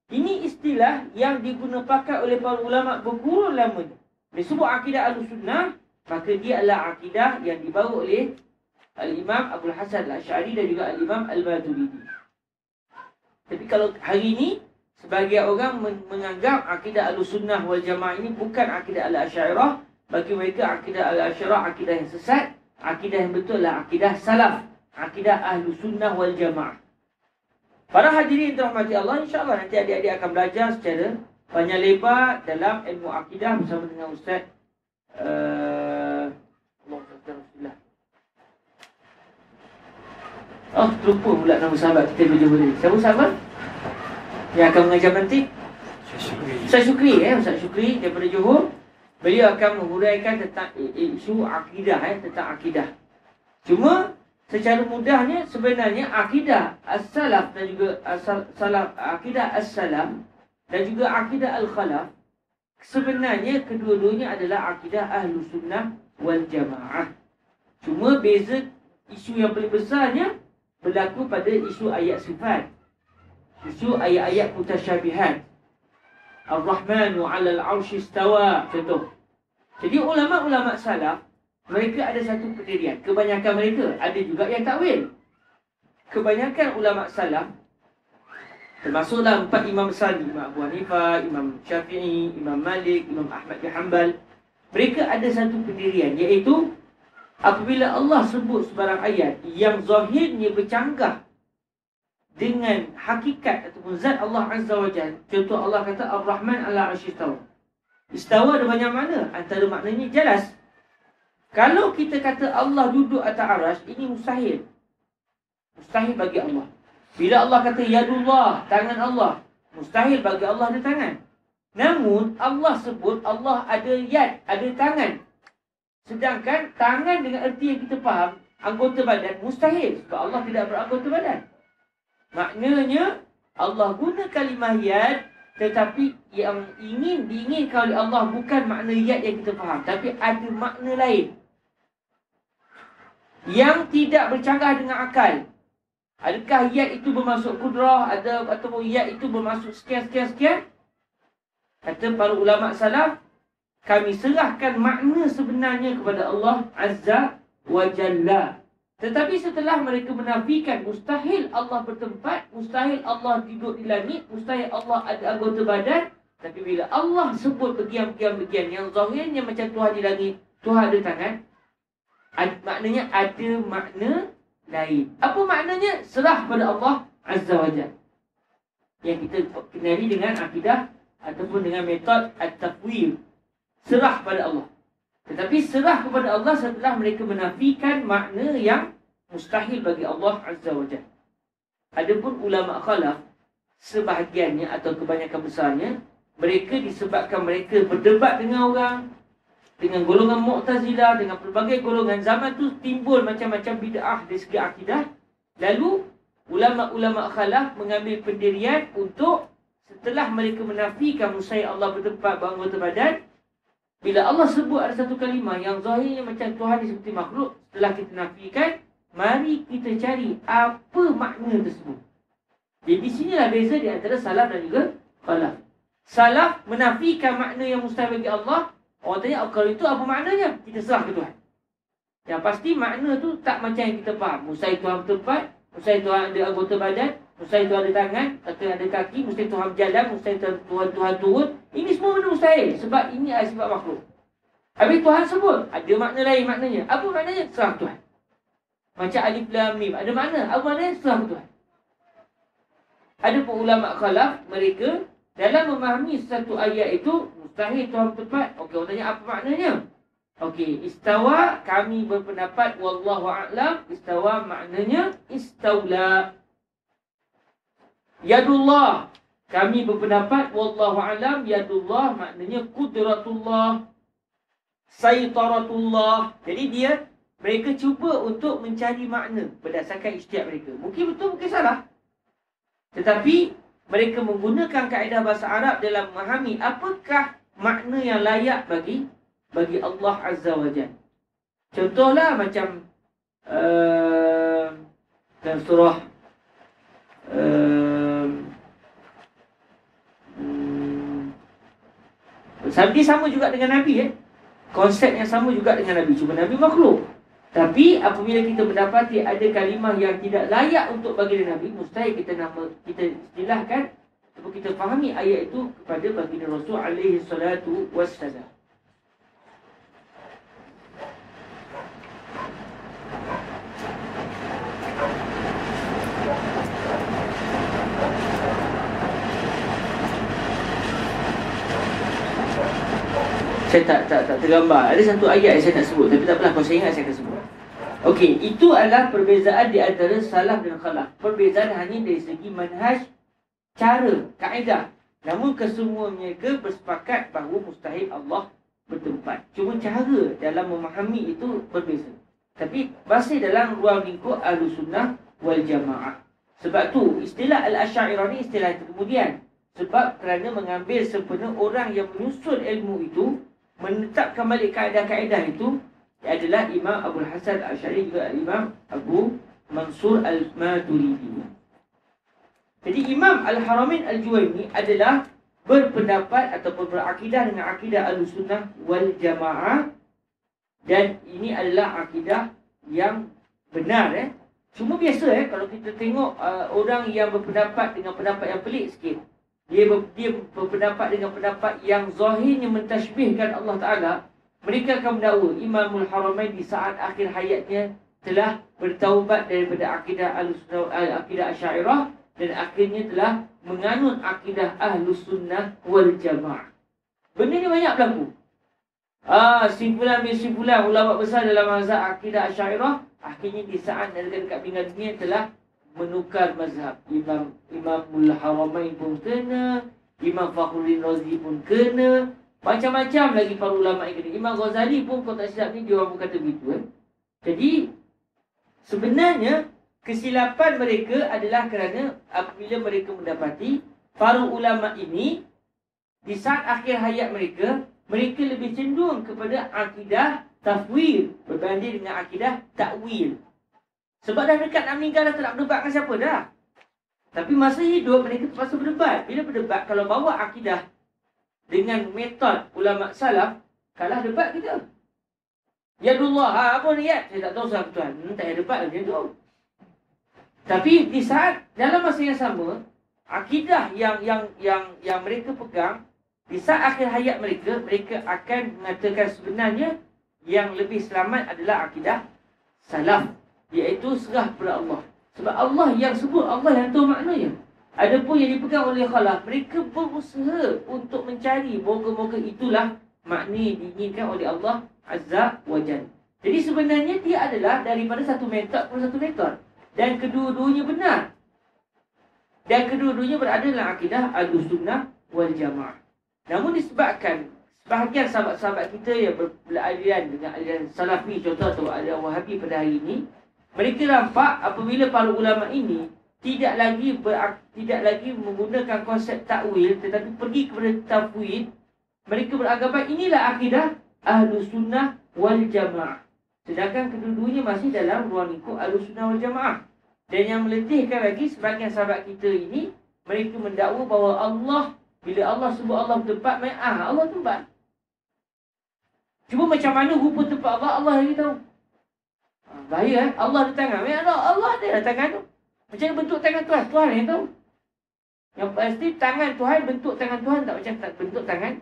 Ini istilah yang digunakan oleh para ulama berkurun lamanya. Disebut akidah al-sunnah, maka dia adalah akidah yang dibawa oleh Al-Imam Abu Hasan Al-Ash'ari dan juga Al-Imam Al-Maturidi. Tapi kalau hari ini, sebagai orang menganggap akidah al-sunnah wal jamaah ini bukan akidah al-asyairah, bagi mereka akidah al-asyairah akidah yang sesat, akidah yang betul adalah akidah salaf, akidah ahlu sunnah wal jamaah. Para hadirin dirahmati Allah, insyaAllah nanti adik-adik akan belajar secara panjang lebar dalam ilmu akidah bersama dengan Ustaz uh, Oh, terlupa pula nama sahabat kita berjumpa tadi. Siapa sahabat? Yang akan mengajar nanti? Ustaz Syukri. eh, Ustaz Syukri daripada Johor. Beliau akan menghuraikan tentang isu akidah, eh, tentang akidah. Cuma secara mudahnya sebenarnya akidah as-salaf dan juga as-salaf akidah as-salam dan juga akidah al-khalaf sebenarnya kedua-duanya adalah akidah ahlu sunnah wal jamaah. Cuma beza isu yang paling besarnya berlaku pada isu ayat sifat. Isu ayat-ayat mutasyabihat. Ar-Rahmanu 'ala al-'arsy istawa. Contoh. Jadi ulama-ulama salaf mereka ada satu pendirian. Kebanyakan mereka ada juga yang takwil. Kebanyakan ulama salaf termasuklah empat imam besar Imam Abu Hanifah, Imam Syafi'i, Imam Malik, Imam Ahmad bin Hanbal. Mereka ada satu pendirian iaitu apabila Allah sebut sebarang ayat yang zahirnya bercanggah dengan hakikat ataupun zat Allah Azza wa Jalla. Contoh Allah kata Ar-Rahman ala arsyistawa. Istawa ada banyak makna. Antara maknanya jelas. Kalau kita kata Allah duduk atas aras, ini mustahil. Mustahil bagi Allah. Bila Allah kata Yadullah, tangan Allah. Mustahil bagi Allah ada tangan. Namun, Allah sebut Allah ada yad, ada tangan. Sedangkan tangan dengan erti yang kita faham, anggota badan mustahil. Sebab Allah tidak beranggota badan. Maknanya, Allah guna kalimah yad, tetapi yang ingin diinginkan oleh Allah bukan makna yad yang kita faham. Tapi ada makna lain yang tidak bercanggah dengan akal. Adakah yat itu bermaksud kudrah ada atau yat itu bermaksud sekian sekian sekian? Kata para ulama salaf, kami serahkan makna sebenarnya kepada Allah Azza wa Jalla. Tetapi setelah mereka menafikan mustahil Allah bertempat, mustahil Allah duduk di langit, mustahil Allah ada anggota badan, tapi bila Allah sebut bagian-bagian yang zahirnya macam Tuhan di langit, Tuhan ada tangan, Ad, maknanya ada makna lain. Apa maknanya? Serah pada Allah Azza wa Jal. Yang kita kenali dengan akidah ataupun dengan metod at-tafwir. Serah pada Allah. Tetapi serah kepada Allah setelah mereka menafikan makna yang mustahil bagi Allah Azza wa Jal. Adapun ulama khalaf, sebahagiannya atau kebanyakan besarnya, mereka disebabkan mereka berdebat dengan orang, dengan golongan Mu'tazilah, dengan pelbagai golongan zaman tu timbul macam-macam bid'ah dari segi akidah. Lalu ulama-ulama khalaf mengambil pendirian untuk setelah mereka menafikan musai Allah bertempat beranggota badan, bila Allah sebut ada satu kalimah yang zahirnya macam Tuhan seperti makhluk, setelah kita nafikan, mari kita cari apa makna tersebut. Jadi di sinilah beza di antara salaf dan juga khalaf. Salaf menafikan makna yang mustahil bagi Allah, Orang tanya, oh, kalau itu apa maknanya? Kita serah ke Tuhan. Yang pasti makna tu tak macam yang kita faham. Musai Tuhan bertempat, musai Tuhan ada anggota badan, musai Tuhan ada tangan, atau ada kaki, musai Tuhan berjalan, musai Tuhan, Tuhan turun. Ini semua benda mustahil. Sebab ini adalah sifat makhluk. Habis Tuhan sebut, ada makna lain maknanya. Apa maknanya? Serah Tuhan. Macam alif lam mim. Ada makna? Apa maknanya? Serah Tuhan. Ada pun ulama khalaf, mereka dalam memahami satu ayat itu mustahil Tuhan tepat. Okey, orang tanya apa maknanya? Okey, istawa kami berpendapat wallahu a'lam, istawa maknanya istaula. Yadullah Kami berpendapat wallahu alam yadullah maknanya kudratullah saitaratullah. Jadi dia mereka cuba untuk mencari makna berdasarkan ijtihad mereka. Mungkin betul mungkin salah. Tetapi mereka menggunakan kaedah bahasa Arab dalam memahami apakah makna yang layak bagi bagi Allah Azza wa Jalla. Contohlah macam uh, dalam surah uh, um, sama juga dengan Nabi eh. Konsep yang sama juga dengan Nabi. Cuma Nabi makhluk. Tapi apabila kita mendapati ada kalimah yang tidak layak untuk bagi Nabi, mustahil kita nama kita istilahkan ataupun kita fahami ayat itu kepada baginda Rasul alaihi salatu wassalam. Saya tak tak tak tergambar. Ada satu ayat yang saya nak sebut tapi tak apalah kalau saya ingat saya akan sebut. Okey, itu adalah perbezaan di antara salaf dan khalaf. Perbezaan hanya dari segi manhaj, cara, kaedah. Namun kesemua mereka bersepakat bahawa mustahil Allah bertempat. Cuma cara dalam memahami itu berbeza. Tapi masih dalam ruang lingkup Ahlussunnah wal Jamaah. Sebab tu istilah Al-Asy'ariyah ni istilah itu kemudian sebab kerana mengambil sempena orang yang menyusun ilmu itu menetapkan balik kaedah-kaedah itu adalah Imam Abu Hasan Al-Syari juga Imam Abu Mansur Al-Maturidi. Jadi Imam Al-Haramain Al-Juwaini adalah berpendapat ataupun berakidah dengan akidah Al-Sunnah wal Jamaah. Dan ini adalah akidah yang benar eh. Cuma biasa eh kalau kita tengok uh, orang yang berpendapat dengan pendapat yang pelik sikit. Dia ber, dia berpendapat dengan pendapat yang zahirnya mentashbihkan Allah Taala mereka akan mendakwa Imamul Haramain di saat akhir hayatnya telah bertaubat daripada akidah al-sunnah akidah asy'ariyah dan akhirnya telah menganut akidah ahlus sunnah wal jamaah. Benda ni banyak berlaku. Ah simpulan simpulan ulama besar dalam mazhab akidah asy'ariyah akhirnya di saat dekat-dekat meninggal dunia telah menukar mazhab. Imam Imamul Haramain pun kena Imam Fakhruddin Razi pun kena Macam-macam lagi para ulama yang kena. Imam Ghazali pun kalau tak silap ni dia orang pun kata begitu eh. Jadi Sebenarnya Kesilapan mereka adalah kerana Apabila mereka mendapati Para ulama ini Di saat akhir hayat mereka Mereka lebih cenderung kepada akidah Tafwil Berbanding dengan akidah takwil sebab dah dekat nak meninggal dah tak nak berdebat dengan siapa dah. Tapi masa hidup mereka terpaksa berdebat. Bila berdebat kalau bawa akidah dengan metod ulama salaf, kalah debat kita. Ya Allah, ha, apa ni ya? Saya tak tahu siapa tuan. Hmm, tak ada debat macam tu. Tapi di saat dalam masa yang sama, akidah yang yang yang yang mereka pegang di saat akhir hayat mereka, mereka akan mengatakan sebenarnya yang lebih selamat adalah akidah salaf iaitu serah kepada Allah. Sebab Allah yang sebut, Allah yang tahu maknanya. Ada pun yang dipegang oleh khalaf, mereka berusaha untuk mencari moga-moga itulah makna yang diinginkan oleh Allah Azza wa Jal. Jadi sebenarnya dia adalah daripada satu metod ke satu metod. Dan kedua-duanya benar. Dan kedua-duanya berada dalam akidah al-sunnah wal jamaah. Namun disebabkan sebahagian sahabat-sahabat kita yang beraliran dengan aliran salafi contoh atau aliran wahabi pada hari ini mereka nampak apabila para ulama ini tidak lagi ber, tidak lagi menggunakan konsep takwil tetapi pergi kepada tafwid mereka beranggapan inilah akidah ahlu sunnah wal jamaah sedangkan kedua-duanya masih dalam ruang lingkup ahlu sunnah wal jamaah dan yang meletihkan lagi sebagian sahabat kita ini mereka mendakwa bahawa Allah bila Allah sebut Allah tempat main ah Allah tempat Cuma macam mana rupa tempat Allah Allah lagi tahu Bahaya eh. Allah ada tangan. Ya Allah, Allah ada lah tangan tu. Macam bentuk tangan Tuhan. Tuhan yang tahu. Yang pasti tangan Tuhan, bentuk tangan Tuhan tak macam tak bentuk tangan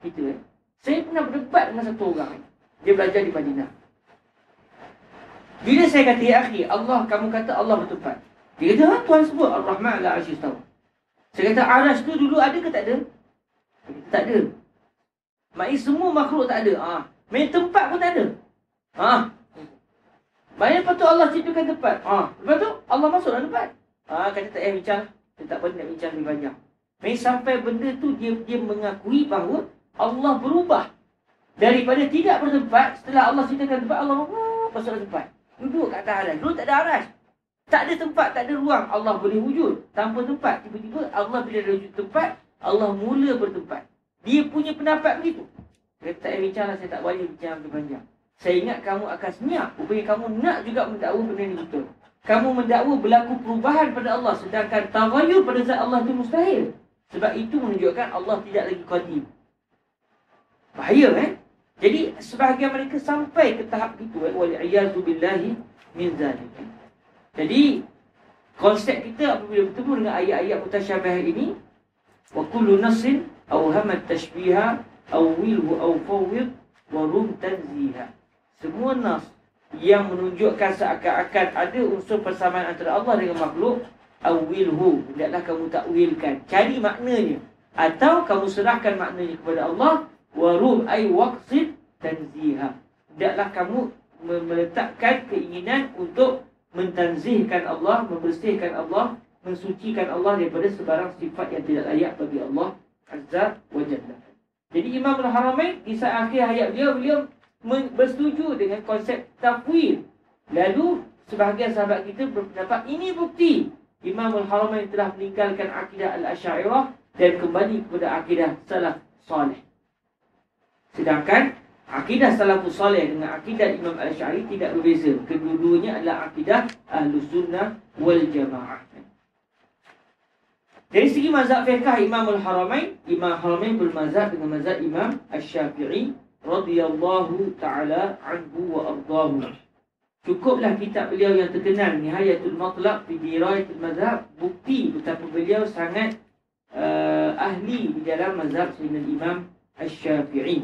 kita. Eh. Saya pernah berdebat dengan satu orang. Eh. Dia belajar di Madinah. Bila saya kata, Ya akhi, Allah, kamu kata Allah bertempat. Dia kata, ha, Tuhan sebut Ar-Rahman ala Asyis tahu. Saya kata, Arash tu dulu ada ke tak ada? Tak ada. Maksudnya semua makhluk tak ada. Ha. Main tempat pun tak ada. Ha. Banyak lepas tu Allah ciptakan tempat. Ha. Lepas tu Allah masuk dalam tempat. Ha, kata tak payah bincang. Dia tak boleh nak bincang lebih banyak. Main sampai benda tu dia dia mengakui bahawa Allah berubah. Daripada tidak bertempat, setelah Allah ceritakan tempat, Allah oh, masuk tempat. Duduk kat atas aras. Dulu tak ada aras. Tak ada tempat, tak ada ruang. Allah boleh wujud. Tanpa tempat. Tiba-tiba Allah bila ada wujud tempat, Allah mula bertempat. Dia punya pendapat begitu. Saya tak bincang lah, saya tak boleh bincang lebih panjang. Saya ingat kamu akan senyap. Rupanya kamu nak juga mendakwa benda ini betul. Kamu mendakwa berlaku perubahan pada Allah. Sedangkan tawayur pada zat Allah itu mustahil. Sebab itu menunjukkan Allah tidak lagi qadim. Bahaya eh. Jadi sebahagian mereka sampai ke tahap itu eh. Wali'iyadu billahi min zalik. Jadi konsep kita apabila bertemu dengan ayat-ayat mutasyabih ini. Wa kullu nasin awhamat tashbiha awilhu awfawid warum tanziha. Semua nas yang menunjukkan seakan-akan ada unsur persamaan antara Allah dengan makhluk awilhu hendaklah kamu takwilkan cari maknanya atau kamu serahkan maknanya kepada Allah warum ay waqsid tanziha hendaklah kamu meletakkan keinginan untuk mentanzihkan Allah membersihkan Allah mensucikan Allah daripada sebarang sifat yang tidak layak bagi Allah azza wa jalla. Jadi Imam Al-Haramain di akhir hayat beliau beliau bersetuju dengan konsep tafwid. Lalu sebahagian sahabat kita berpendapat ini bukti Imam Al-Haramain telah meninggalkan akidah Al-Asyairah dan kembali kepada akidah Salaf Saleh. Sedangkan akidah Salafus Saleh dengan akidah Imam Al-Asy'ari tidak berbeza. Kedua-duanya adalah akidah Ahlus Sunnah wal Jamaah. Dari segi mazhab fiqh Imam Al-Haramain, Imam Al-Haramain bermazhab dengan mazhab Imam Al-Syafi'i radhiyallahu taala anhu wa ardahu. Cukuplah kitab beliau yang terkenal Nihayatul Matlaq fi Dirayatul Mazhab bukti betapa beliau sangat uh, ahli di dalam mazhab Sayyidina Imam Asy-Syafi'i.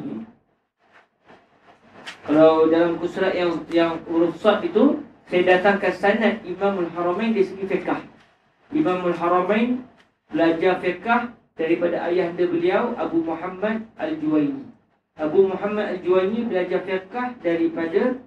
Kalau dalam kusrat yang yang urus itu saya datangkan sanad Imam Al-Haramain dari segi fiqh. Imam Al-Haramain belajar fiqh daripada ayahanda beliau Abu Muhammad Al-Juwaini. Abu Muhammad Al-Juwaini belajar fiqh daripada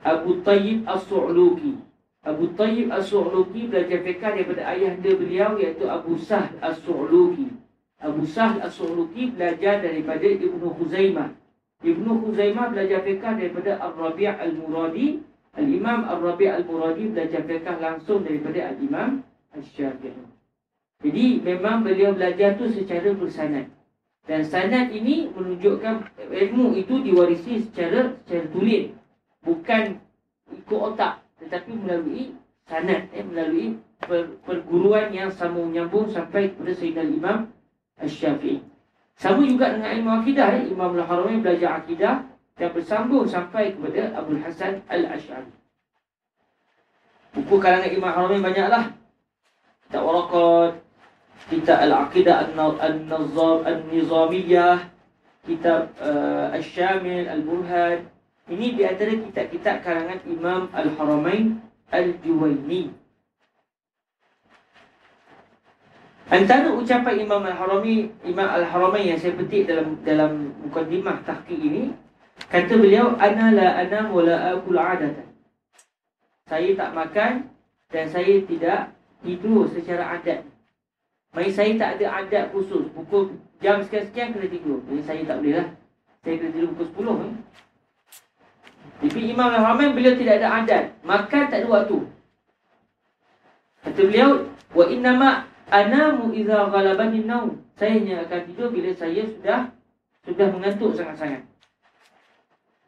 Abu Tayyib As-Su'luki. Abu Tayyib As-Su'luki belajar fiqh daripada ayahanda beliau iaitu Abu Sahl As-Su'luki. Abu Sahl As-Su'luki belajar daripada Ibnu Huzaimah. Ibnu Huzaimah belajar fiqh daripada Ar-Rabi' Al-Muradi. Al-Imam Ar-Rabi' Al-Muradi belajar fiqh langsung daripada Al-Imam Al-Syafi'i. Jadi memang beliau belajar tu secara bersanad. Dan sanad ini menunjukkan ilmu itu diwarisi secara secara tulis bukan ikut otak tetapi melalui sanad eh, melalui per, perguruan yang sama menyambung sampai kepada Sayyidina Imam Asy-Syafi'i. Sama juga dengan ilmu akidah eh. Imam Al-Haramain belajar akidah dan bersambung sampai kepada Abu Hasan Al-Asy'ari. Buku kalangan Imam Al-Haramain banyaklah. Kitab Waraqat, Kitab Al-Aqidah An-Nazam An-Nizamiyah, Kitab uh, Al-Syamil Al-Burhan, ini di antara kitab-kitab karangan Imam Al-Haramain Al-Juwaini. Antara ucapan Imam Al-Harami, Imam Al-Haramain yang saya petik dalam dalam mukadimah tahqiq ini, kata beliau ana la anam wa la akul adatan. Saya tak makan dan saya tidak tidur secara adat. Mai saya tak ada adat khusus. Pukul jam sekian-sekian kena tidur. Jadi saya tak boleh lah. Saya kena tidur pukul 10. Eh. Tapi Imam Al-Rahman beliau tidak ada adat. Makan tak ada waktu. Kata beliau, Wa innama anamu iza ghalabani naum. Saya hanya akan tidur bila saya sudah sudah mengantuk sangat-sangat.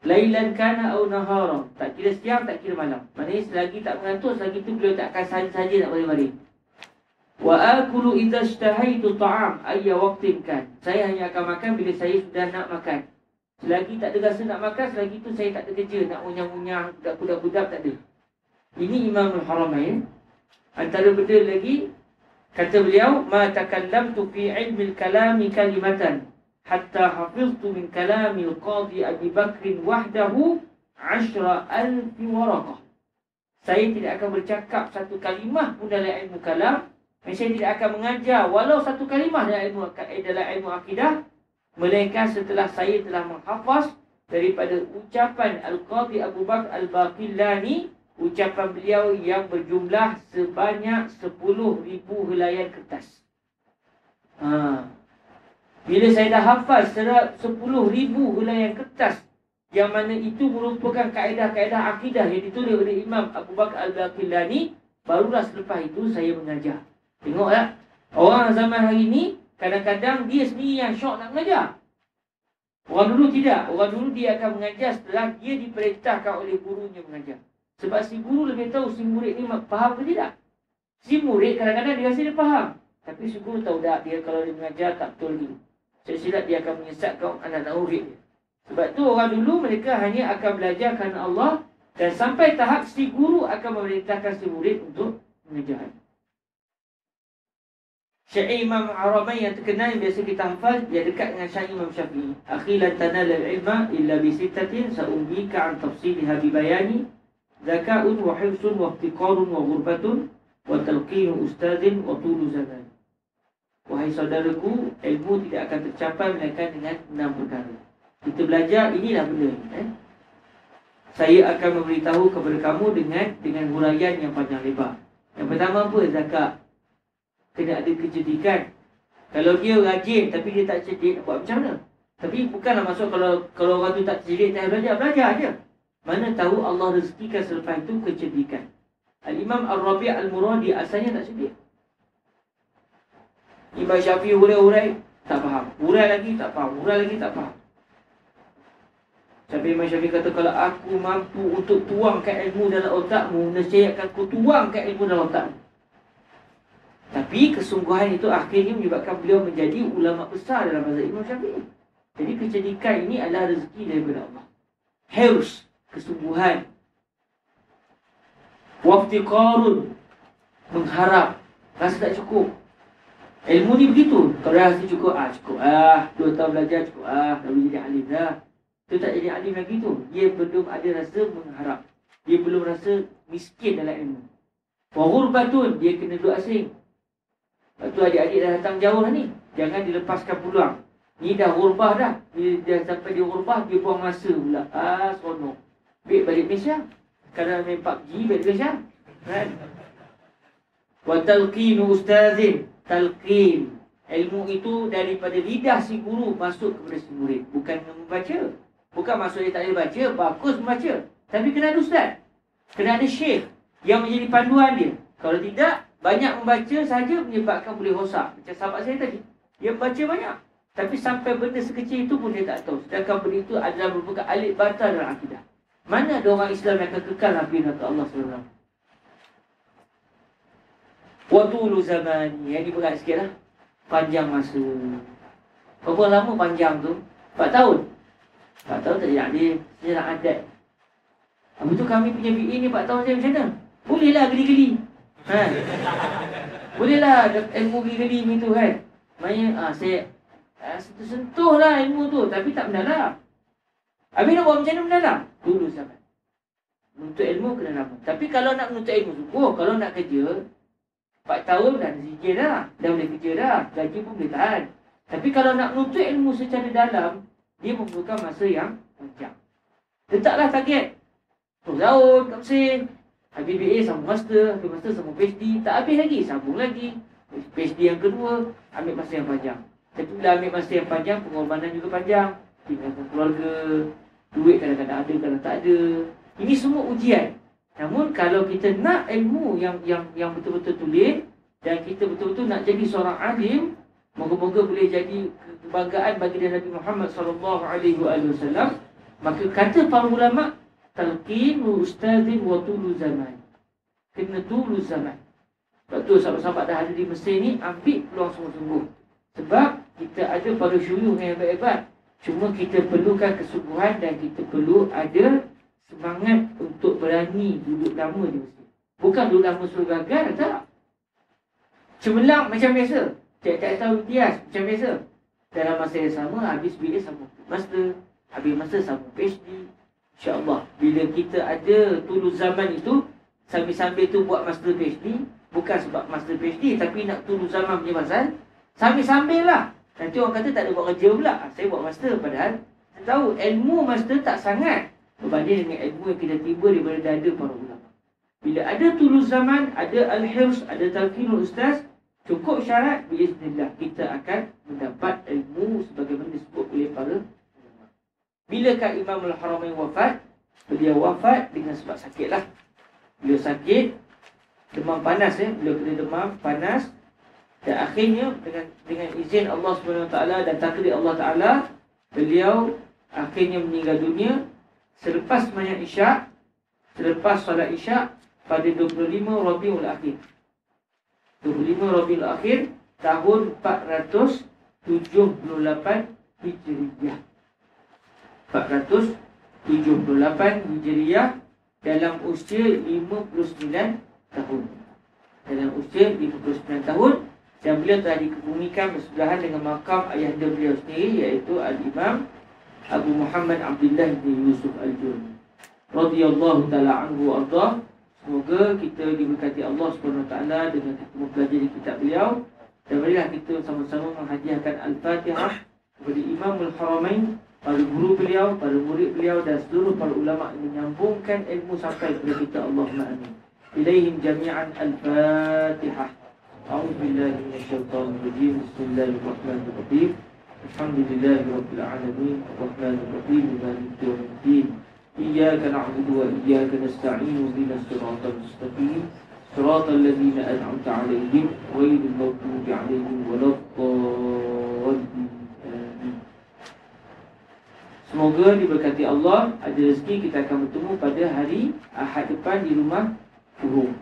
Lailan kana au nahara. Tak kira siang, tak kira malam. Maksudnya selagi tak mengantuk, selagi itu beliau tak akan saja-saja nak balik-balik. Wa akulu idza ishtahaitu ta'am ayya waqtin kan. Saya hanya akan makan bila saya sudah nak makan. Selagi tak ada rasa nak makan, selagi tu saya tak ada kerja nak unyah-unyah, budak-budak tak ada. Ini Imam Al-Haramain. Antara benda lagi, kata beliau, Ma takallamtu fi ilmi al-kalami kalimatan hatta hafiztu min kalami al-qadi Abi Bakrin wahdahu ashra alfi waraqah. Saya tidak akan bercakap satu kalimah pun dalam ilmu kalam. Saya tidak akan mengajar walau satu kalimah dalam ilmu, dalam ilmu akidah Melainkan setelah saya telah menghafaz daripada ucapan Al-Qadhi Abu Bakar Al-Baqillani ucapan beliau yang berjumlah sebanyak 10,000 helaian kertas. Ha. Bila saya dah hafal secara 10 ribu hulayan kertas yang mana itu merupakan kaedah-kaedah akidah yang ditulis oleh Imam Abu Bakar Al-Baqillani barulah selepas itu saya mengajar. Tengok tak? Orang zaman hari ini kadang-kadang dia sendiri yang syok nak mengajar. Orang dulu tidak. Orang dulu dia akan mengajar setelah dia diperintahkan oleh gurunya mengajar. Sebab si guru lebih tahu si murid ni faham ke tidak. Si murid kadang-kadang dia rasa dia faham. Tapi si guru tahu tak dia kalau dia mengajar tak betul ni. Silap dia akan menyesatkan anak-anak murid dia. Sebab tu orang dulu mereka hanya akan belajar kerana Allah dan sampai tahap si guru akan memerintahkan si murid untuk mengajar. Syair Imam Arabai yang terkenal yang biasa kita hafal dia dekat dengan syair Imam Syafi'i. Akhilan tanal al-ilma illa bi sittatin sa'umbika an tafsiliha bi bayani zaka'un wa hifsun wa ihtiqarun wa ghurbatun wa talqinu ustazin wa tulu zaman. Wahai saudaraku, ilmu tidak akan tercapai melainkan dengan enam perkara. Kita belajar inilah benda ni. Eh? Saya akan memberitahu kepada kamu dengan dengan huraian yang panjang lebar. Yang pertama apa? Zakat kena ada kejedikan. Kalau dia rajin tapi dia tak cerdik, buat macam mana? Tapi bukanlah maksud kalau kalau orang tu tak cerdik, tak belajar, belajar aja. Mana tahu Allah rezekikan selepas itu kejedikan. Al-Imam Al-Rabi' Al-Muradi asalnya tak cerdik. Imam Syafi'i hurai-hurai, tak faham. Hurai lagi, tak faham. Hurai lagi, tak faham. Sampai Imam Syafi'i kata, kalau aku mampu untuk tuangkan ilmu dalam otakmu, nescaya akan aku tuangkan ilmu dalam otakmu. Tapi kesungguhan itu akhirnya menyebabkan beliau menjadi ulama besar dalam mazhab Imam Syafi'i. Jadi kecerdikan ini adalah rezeki daripada Allah. Hirs, kesungguhan. Waftiqarun, mengharap. Rasa tak cukup. Ilmu ni begitu. Kalau rasa cukup, ah cukup. Ah, dua tahun belajar cukup. Ah, dah jadi alim dah. Itu tak jadi alim lagi tu. Dia belum ada rasa mengharap. Dia belum rasa miskin dalam ilmu. Wahurbatun, dia kena duduk asing. Lepas tu adik-adik dah datang jauh ni. Jangan dilepaskan peluang. Ni dah hurbah dah. Bila dia sampai di hurbah, dia buang masa pula. Ah, seronok. Baik balik Malaysia. Kadang main PUBG, balik Malaysia. Wa talqinu ustazin. Talqin. Ilmu itu daripada lidah si guru masuk kepada si murid. Bukan membaca. Bukan maksud dia tak boleh baca. Bagus membaca. Tapi kena ada ustaz. Kena ada syekh yang menjadi panduan dia. Kalau tidak, banyak membaca saja menyebabkan boleh rosak. Macam sahabat saya tadi. Dia baca banyak. Tapi sampai benda sekecil itu pun dia tak tahu. Sedangkan benda itu adalah merupakan alik batal dalam akidah. Mana ada orang Islam yang akan kekal Nabi Nabi Allah SWT. Waktu dulu zaman. Yang ni berat sikit lah. Panjang masa. Berapa lama panjang tu? 4 tahun. 4 tahun tak jadi adil. Dia nak adat. Habis tu kami punya BA ni 4 tahun saya macam mana? Bolehlah geli-geli. Ha. Bolehlah ilmu gigi ni tu kan. Maksudnya ah saya ah, sentuh lah ilmu tu tapi tak mendalam. Habis nak buat macam mana mendalam? Dulu zaman. Untuk ilmu kena lama. Tapi kalau nak menuntut ilmu sungguh, kalau nak kerja 4 tahun dah ada dah. Dah boleh kerja dah. Gaji pun boleh tahan. Tapi kalau nak menuntut ilmu secara dalam, dia memerlukan masa yang panjang. Letaklah target. 10 tahun kat Mesir. Habis BA sambung master, habis master sambung PhD, tak habis lagi, sambung lagi. PhD yang kedua, ambil masa yang panjang. Tapi bila ambil masa yang panjang, pengorbanan juga panjang. Tinggalkan keluarga, duit kadang-kadang ada, kadang tak ada. Ini semua ujian. Namun kalau kita nak ilmu yang yang yang betul-betul tulis dan kita betul-betul nak jadi seorang alim, moga-moga boleh jadi kebanggaan bagi Nabi Muhammad sallallahu alaihi wasallam, maka kata para ulama talqin ustazin wa tulu zaman. Kena tulu zaman. Sebab tu sahabat-sahabat dah ada di Mesir ni ambil peluang sungguh-sungguh. Sebab kita ada pada syuyuh yang hebat-hebat. Cuma kita perlukan kesungguhan dan kita perlu ada semangat untuk berani duduk lama di Mesir. Bukan duduk lama suruh gagal, tak. Cemerlang macam biasa. Tiap-tiap tahun tias macam biasa. Dalam masa yang sama, habis bila sama master. Habis masa sama PhD. InsyaAllah Bila kita ada dulu zaman itu Sambil-sambil tu buat master PhD Bukan sebab master PhD Tapi nak tulu zaman punya pasal Sambil-sambil lah Nanti orang kata tak ada buat kerja pula. Ah, Saya buat master padahal tahu ilmu master tak sangat. Berbanding dengan ilmu yang kita tiba daripada dada para ulama. Bila ada tulu zaman Ada al-hirs, ada talqinul ustaz Cukup syarat Bismillah Kita akan mendapat ilmu Sebagaimana disebut oleh para Bilakah Imam Al-Haramain wafat Beliau wafat dengan sebab sakit lah Beliau sakit Demam panas ya Beliau kena demam panas Dan akhirnya Dengan dengan izin Allah SWT Dan takdir Allah Ta'ala Beliau akhirnya meninggal dunia Selepas semayang isyak Selepas solat isyak Pada 25 Rabiul Akhir 25 Rabiul Akhir tahun 478 Hijriah. 478 Hijriah dalam usia 59 tahun. Dalam usia 59 tahun dan beliau telah dikebumikan bersebelahan dengan makam ayahanda beliau sendiri iaitu Al-Imam Abu Muhammad Abdullah bin Yusuf Al-Juni. Radiyallahu ta'ala anhu wa Semoga kita diberkati Allah SWT dengan kita mempelajari kitab beliau. Dan marilah kita sama-sama menghadiahkan Al-Fatihah kepada Imam Al-Haramain Para guru beliau, para murid beliau dan seluruh para ulama yang menyambungkan ilmu sampai kepada kita. Allah Amin. Ilaihim jami'an Al-Fatihah A'udzubillahiminasyaitanirrajim Bismillahirrahmanirrahim Alhamdulillahirrahmanirrahim Rahmanirrahim Malikuddin إياك نعبد وإياك نستعين بنا الصراط المستقيم صراط الذين أنعمت عليهم غير المغضوب عليهم ولا الضالين Semoga diberkati Allah Ada rezeki kita akan bertemu pada hari Ahad depan di rumah Kurung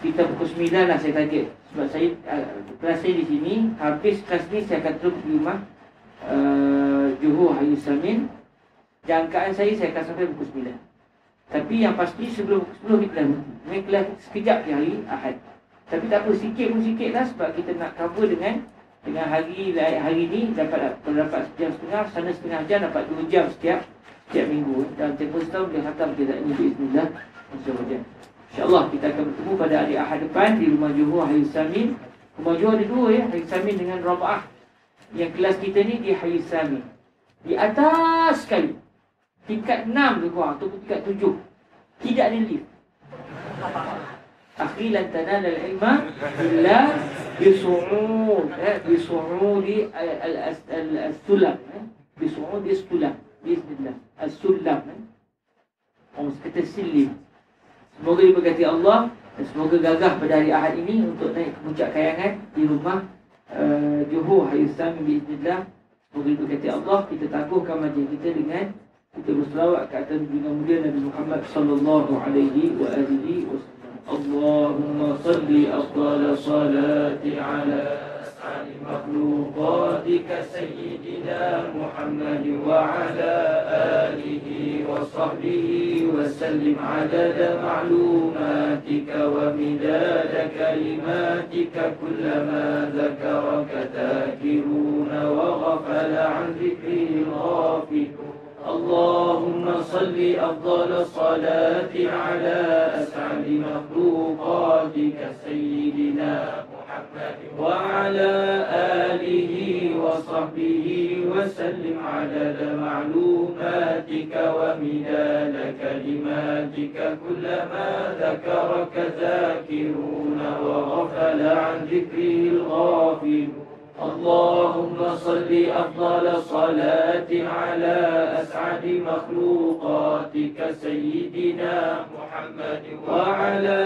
Sekitar pukul 9 lah saya target. Sebab saya uh, Kelas saya di sini Habis kelas ni saya akan terus di rumah uh, Johor Hayu Samin Jangkaan saya saya akan sampai pukul 9 Tapi yang pasti sebelum pukul 10 kita dah berhenti Mereka kelas sekejap je hari Ahad. Tapi tak apa sikit pun sikit lah Sebab kita nak cover dengan Dengan hari hari ni dapat dapat sejam setengah Sana setengah jam dapat 2 jam setiap Setiap minggu. Dan tempoh setahun dia khatam kita ini Bismillah InsyaAllah kita akan bertemu pada hari Ahad depan Di rumah Johor Hayy Samin. Rumah Johor ada dua ya Hayy Samin dengan Rabah. Yang kelas kita ni di Hayy Samin. Di atas sekali. Tingkat 6 ke kurang ataupun tingkat 7 tidak ada lift. Akhilan tanal al-ilma illa bisu'ud eh, bisu'ud al-sulam eh, bisu'ud al-sulam bismillah al-sulam eh. orang kata silim semoga diberkati Allah dan semoga gagah pada hari Ahad ini untuk naik ke puncak kayangan di rumah uh, Johor Hayusam bismillah semoga diberkati Allah kita tangguhkan majlis kita dengan kita berselawat ke atas junjungan mulia Nabi Muhammad sallallahu alaihi wa alihi wasallam. Allahumma salli afdal salati ala مخلوقاتك سيدنا محمد وعلى آله وصحبه وسلم عدد معلوماتك ومداد كلماتك كلما ذكرك ذاكرون وغفل عن ذكره الغافل. اللهم صل أفضل الصلاة على أسعد مخلوقاتك سيدنا محمد وعلى آله وصحبه وسلم عدد معلوماتك ومداد كلماتك كلما ذكرك ذاكرون وغفل عن ذكره الغافلون. اللهم صل أفضل صلاة على أسعد مخلوقاتك سيدنا محمد وعلى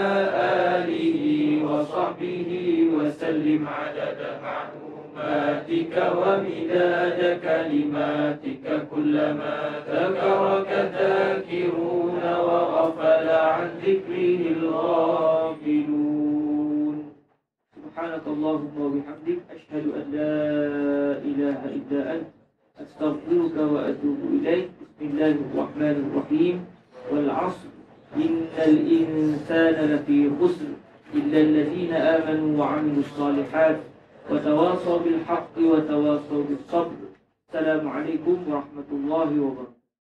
آله وصحبه وسلم عدد معلوماتك ومداد كلماتك كلما ذكرك ذاكرون وغفل عن ذكره الغافلون. سبحانك اللهم وبحمدك أشهد أن لا إله إلا أنت أستغفرك وأتوب إليك. بسم الله الرحمن الرحيم. والعصر. إن الإنسان لفي خسر إلا الذين آمنوا وعملوا الصالحات وتواصوا بالحق وتواصوا بالصبر. السلام عليكم ورحمة الله وبركاته.